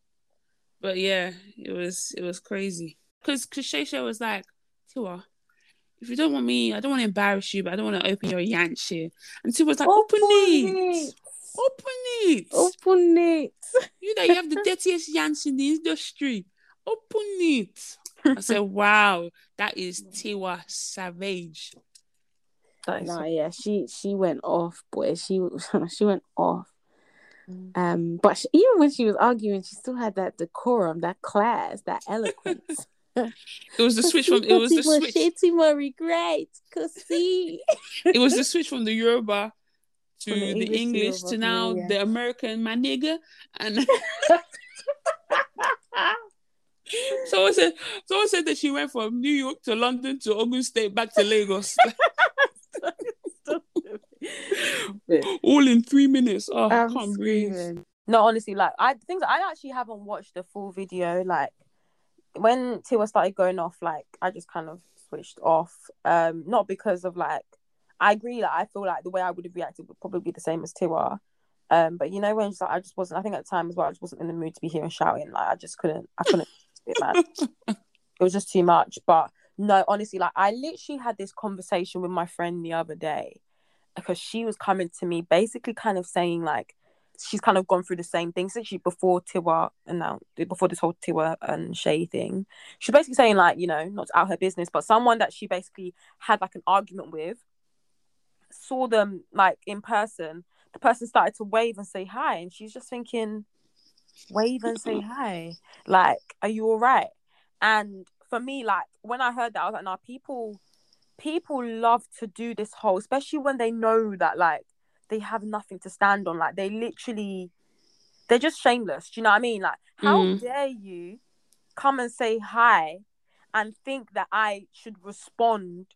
But yeah, it was it was crazy. Because Shay was like, Tiwa, if you don't want me, I don't want to embarrass you, but I don't want to open your here. And Tiwa was like, open it, open it, Open it. you know you have the dirtiest yanch in the industry. Open it. I said, wow, that is Tiwa Savage. That is Nah, yeah, she she went off, boy. She she went off. Um, but she, even when she was arguing, she still had that decorum, that class, that eloquence. It was the switch from it was the switch. Timori, great, see. it was the switch from the Yoruba to From the the English, English to now yeah. the American my nigga and someone said someone said that she went from New York to London to Ogun State back to Lagos all in three minutes. Oh, I I'm can't breathe. screaming. No, honestly, like I think I actually haven't watched the full video. Like when Tiwa started going off, like I just kind of switched off. Um, not because of like I agree. Like I feel like the way I would have reacted would probably be the same as Tiwa. Um, but you know when it's like, I just wasn't. I think at the time as well, I just wasn't in the mood to be hearing shouting. Like I just couldn't. I couldn't. it, man. It was just too much. But no, honestly, like I literally had this conversation with my friend the other day because she was coming to me basically kind of saying like she's kind of gone through the same thing since she before Tiwa and now before this whole Tiwa and Shay thing. She's basically saying like, you know, not out her business, but someone that she basically had like an argument with saw them like in person. The person started to wave and say hi, and she's just thinking, wave and say hi. Like, are you all right? And for me, like when I heard that, I was like, nah, people people love to do this whole, especially when they know that like they have nothing to stand on. Like they literally they're just shameless. Do you know what I mean? Like, how Mm. dare you come and say hi and think that I should respond?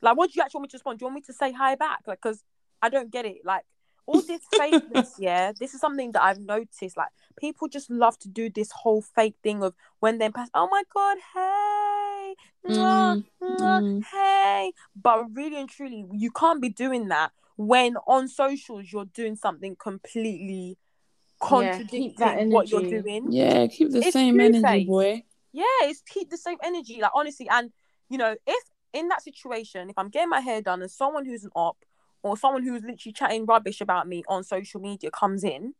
Like, what do you actually want me to respond? Do you want me to say hi back? Like, because I don't get it. Like, all this fakeness, yeah, this is something that I've noticed. Like, people just love to do this whole fake thing of when they're past, oh my God, hey, mwah, Mm, mwah, mm. hey. But really and truly, you can't be doing that when on socials you're doing something completely Yeah, contradicting keep that what you're doing. Yeah, keep the It's same energy, two-faced. boy. Yeah, it's keep the same energy. Like honestly, and you know, if in that situation, if I'm getting my hair done and someone who's an op or someone who's literally chatting rubbish about me on social media comes in,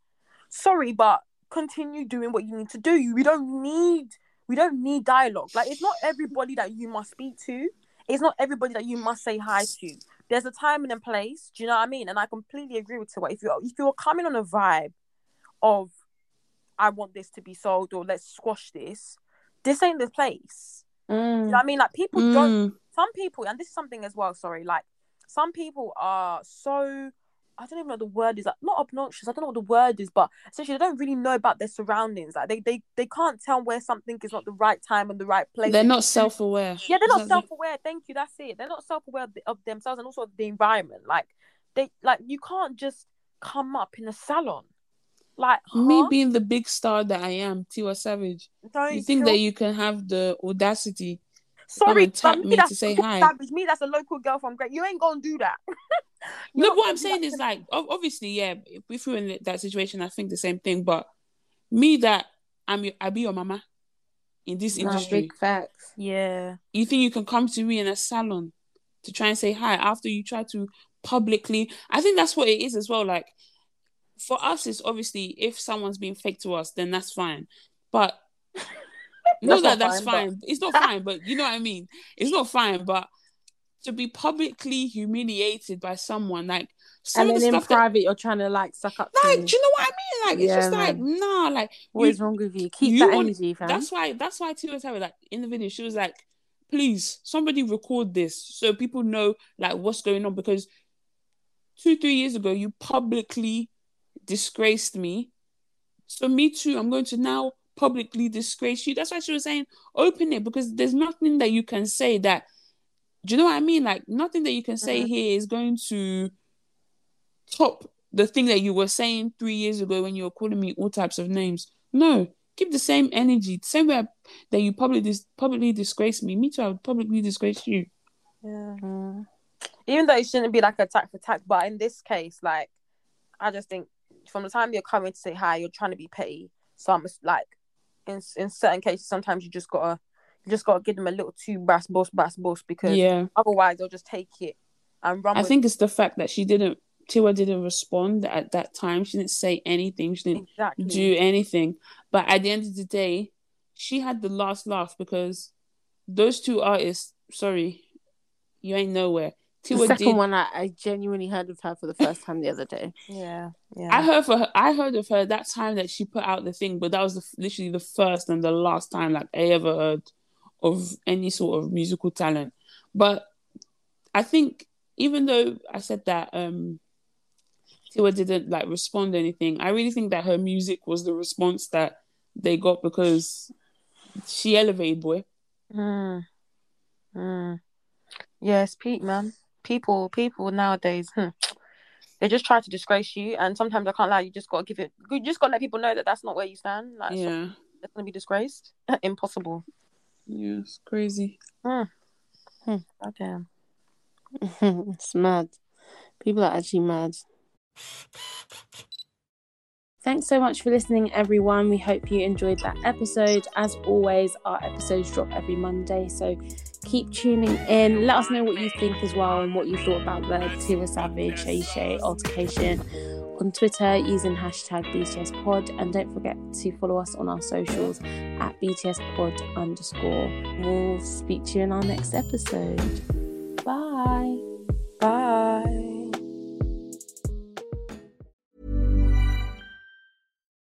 sorry, but continue doing what you need to do. You we don't need we don't need dialogue. Like it's not everybody that you must speak to. It's not everybody that you must say hi to. There's a time and a place. Do you know what I mean? And I completely agree with Tiwa. If you're if you're coming on a vibe of I want this to be sold or let's squash this, this ain't the place. Mm. You know what I mean? Like people don't Mm. some people, and this is something as well, sorry, like some people are so I don't even know what the word is like not obnoxious, I don't know what the word is, but essentially they don't really know about their surroundings. Like they they, they can't tell where something is not the right time and the right place. They're not self aware. Yeah, they're not self aware. Thank you. That's it. They're not self aware of, the- of themselves and also of the environment. Like they like you can't just come up in a salon. Like Me being the big star that I am, Tiwa Savage. Don't You think kill that you can have the audacity? Sorry, tap but me to that's say hi. Savage. Me, that's a local girl from Great. You ain't gonna do that. You're No, not what I'm saying is like, obviously, yeah. If if we were in that situation, I think the same thing. But me, that I'm, I be your mama in this Nah, industry. big facts. Yeah. You think you can come to me in a salon to try and say hi after you try to publicly? I think that's what it is as well. Like for us, it's obviously if someone's being fake to us, then that's fine. But not That's that not that's fine, fine. It's not fine, but you know what I mean. It's not fine, but to be publicly humiliated by someone like some And then the in stuff that private, you're trying to like suck up. like, do you know what I mean? Like, it's Yeah, just like, man. nah, like, what is you- wrong with you? Keep you that want- energy, fam. that's why, that's why Tia was having like in the video, she was like, please, somebody record this so people know like what's going on because two, three years ago, you publicly disgraced me. So me too, I'm going to now publicly disgrace you. That's why she was saying, open it because there's nothing that you can say that. Do you know what I mean? Like nothing that you can say here is going to top the thing that you were saying three years ago when you were calling me all types of names. No, keep the same energy, the same way that you publicly dis- publicly disgrace me. Me too, I would publicly disgrace you. Yeah. Mm. Even though it shouldn't be like attack for attack, but in this case, like, I just think from the time you're coming to say hi, you're trying to be petty. So I'm like, in in certain cases, sometimes you just gotta, just gotta give them a little too brass boss, brass boss, because Yeah, otherwise they'll just take it and run. I with think it's the fact that she didn't. Tiwa didn't respond at that time. She didn't say anything. She didn't exactly. do anything. But at the end of the day, she had the last laugh because those two artists. Sorry, you ain't nowhere. The Tiwa second did. one, I, I genuinely heard of her for the first time the other day. Yeah, yeah. I heard for her. I heard of her that time that she put out the thing, but that was the, literally the first and the last time like I ever heard of any sort of musical talent. But I think even though I said that um Tiwa didn't like respond to anything, I really think that her music was the response that they got because she elevated boy. Mm. Mm. Yes, Pete, man. People, people nowadays, hmm, they just try to disgrace you, and sometimes I can't lie. You just gotta give it. You just gotta let people know that that's not where you stand. Like, Yeah. they're gonna be disgraced. Impossible. It's crazy. Mm. Hmm, goddamn. it's mad. People are actually mad. Thanks so much for listening, everyone. We hope you enjoyed that episode. As always, our episodes drop every Monday, so keep tuning in. Let us know what you think as well and what you thought about the Tiwa Savage Seyi Shay altercation on Twitter using hashtag BTS Pod. And don't forget to follow us on our socials at BTS Pod underscore. We'll speak to you in our next episode. Bye. Bye.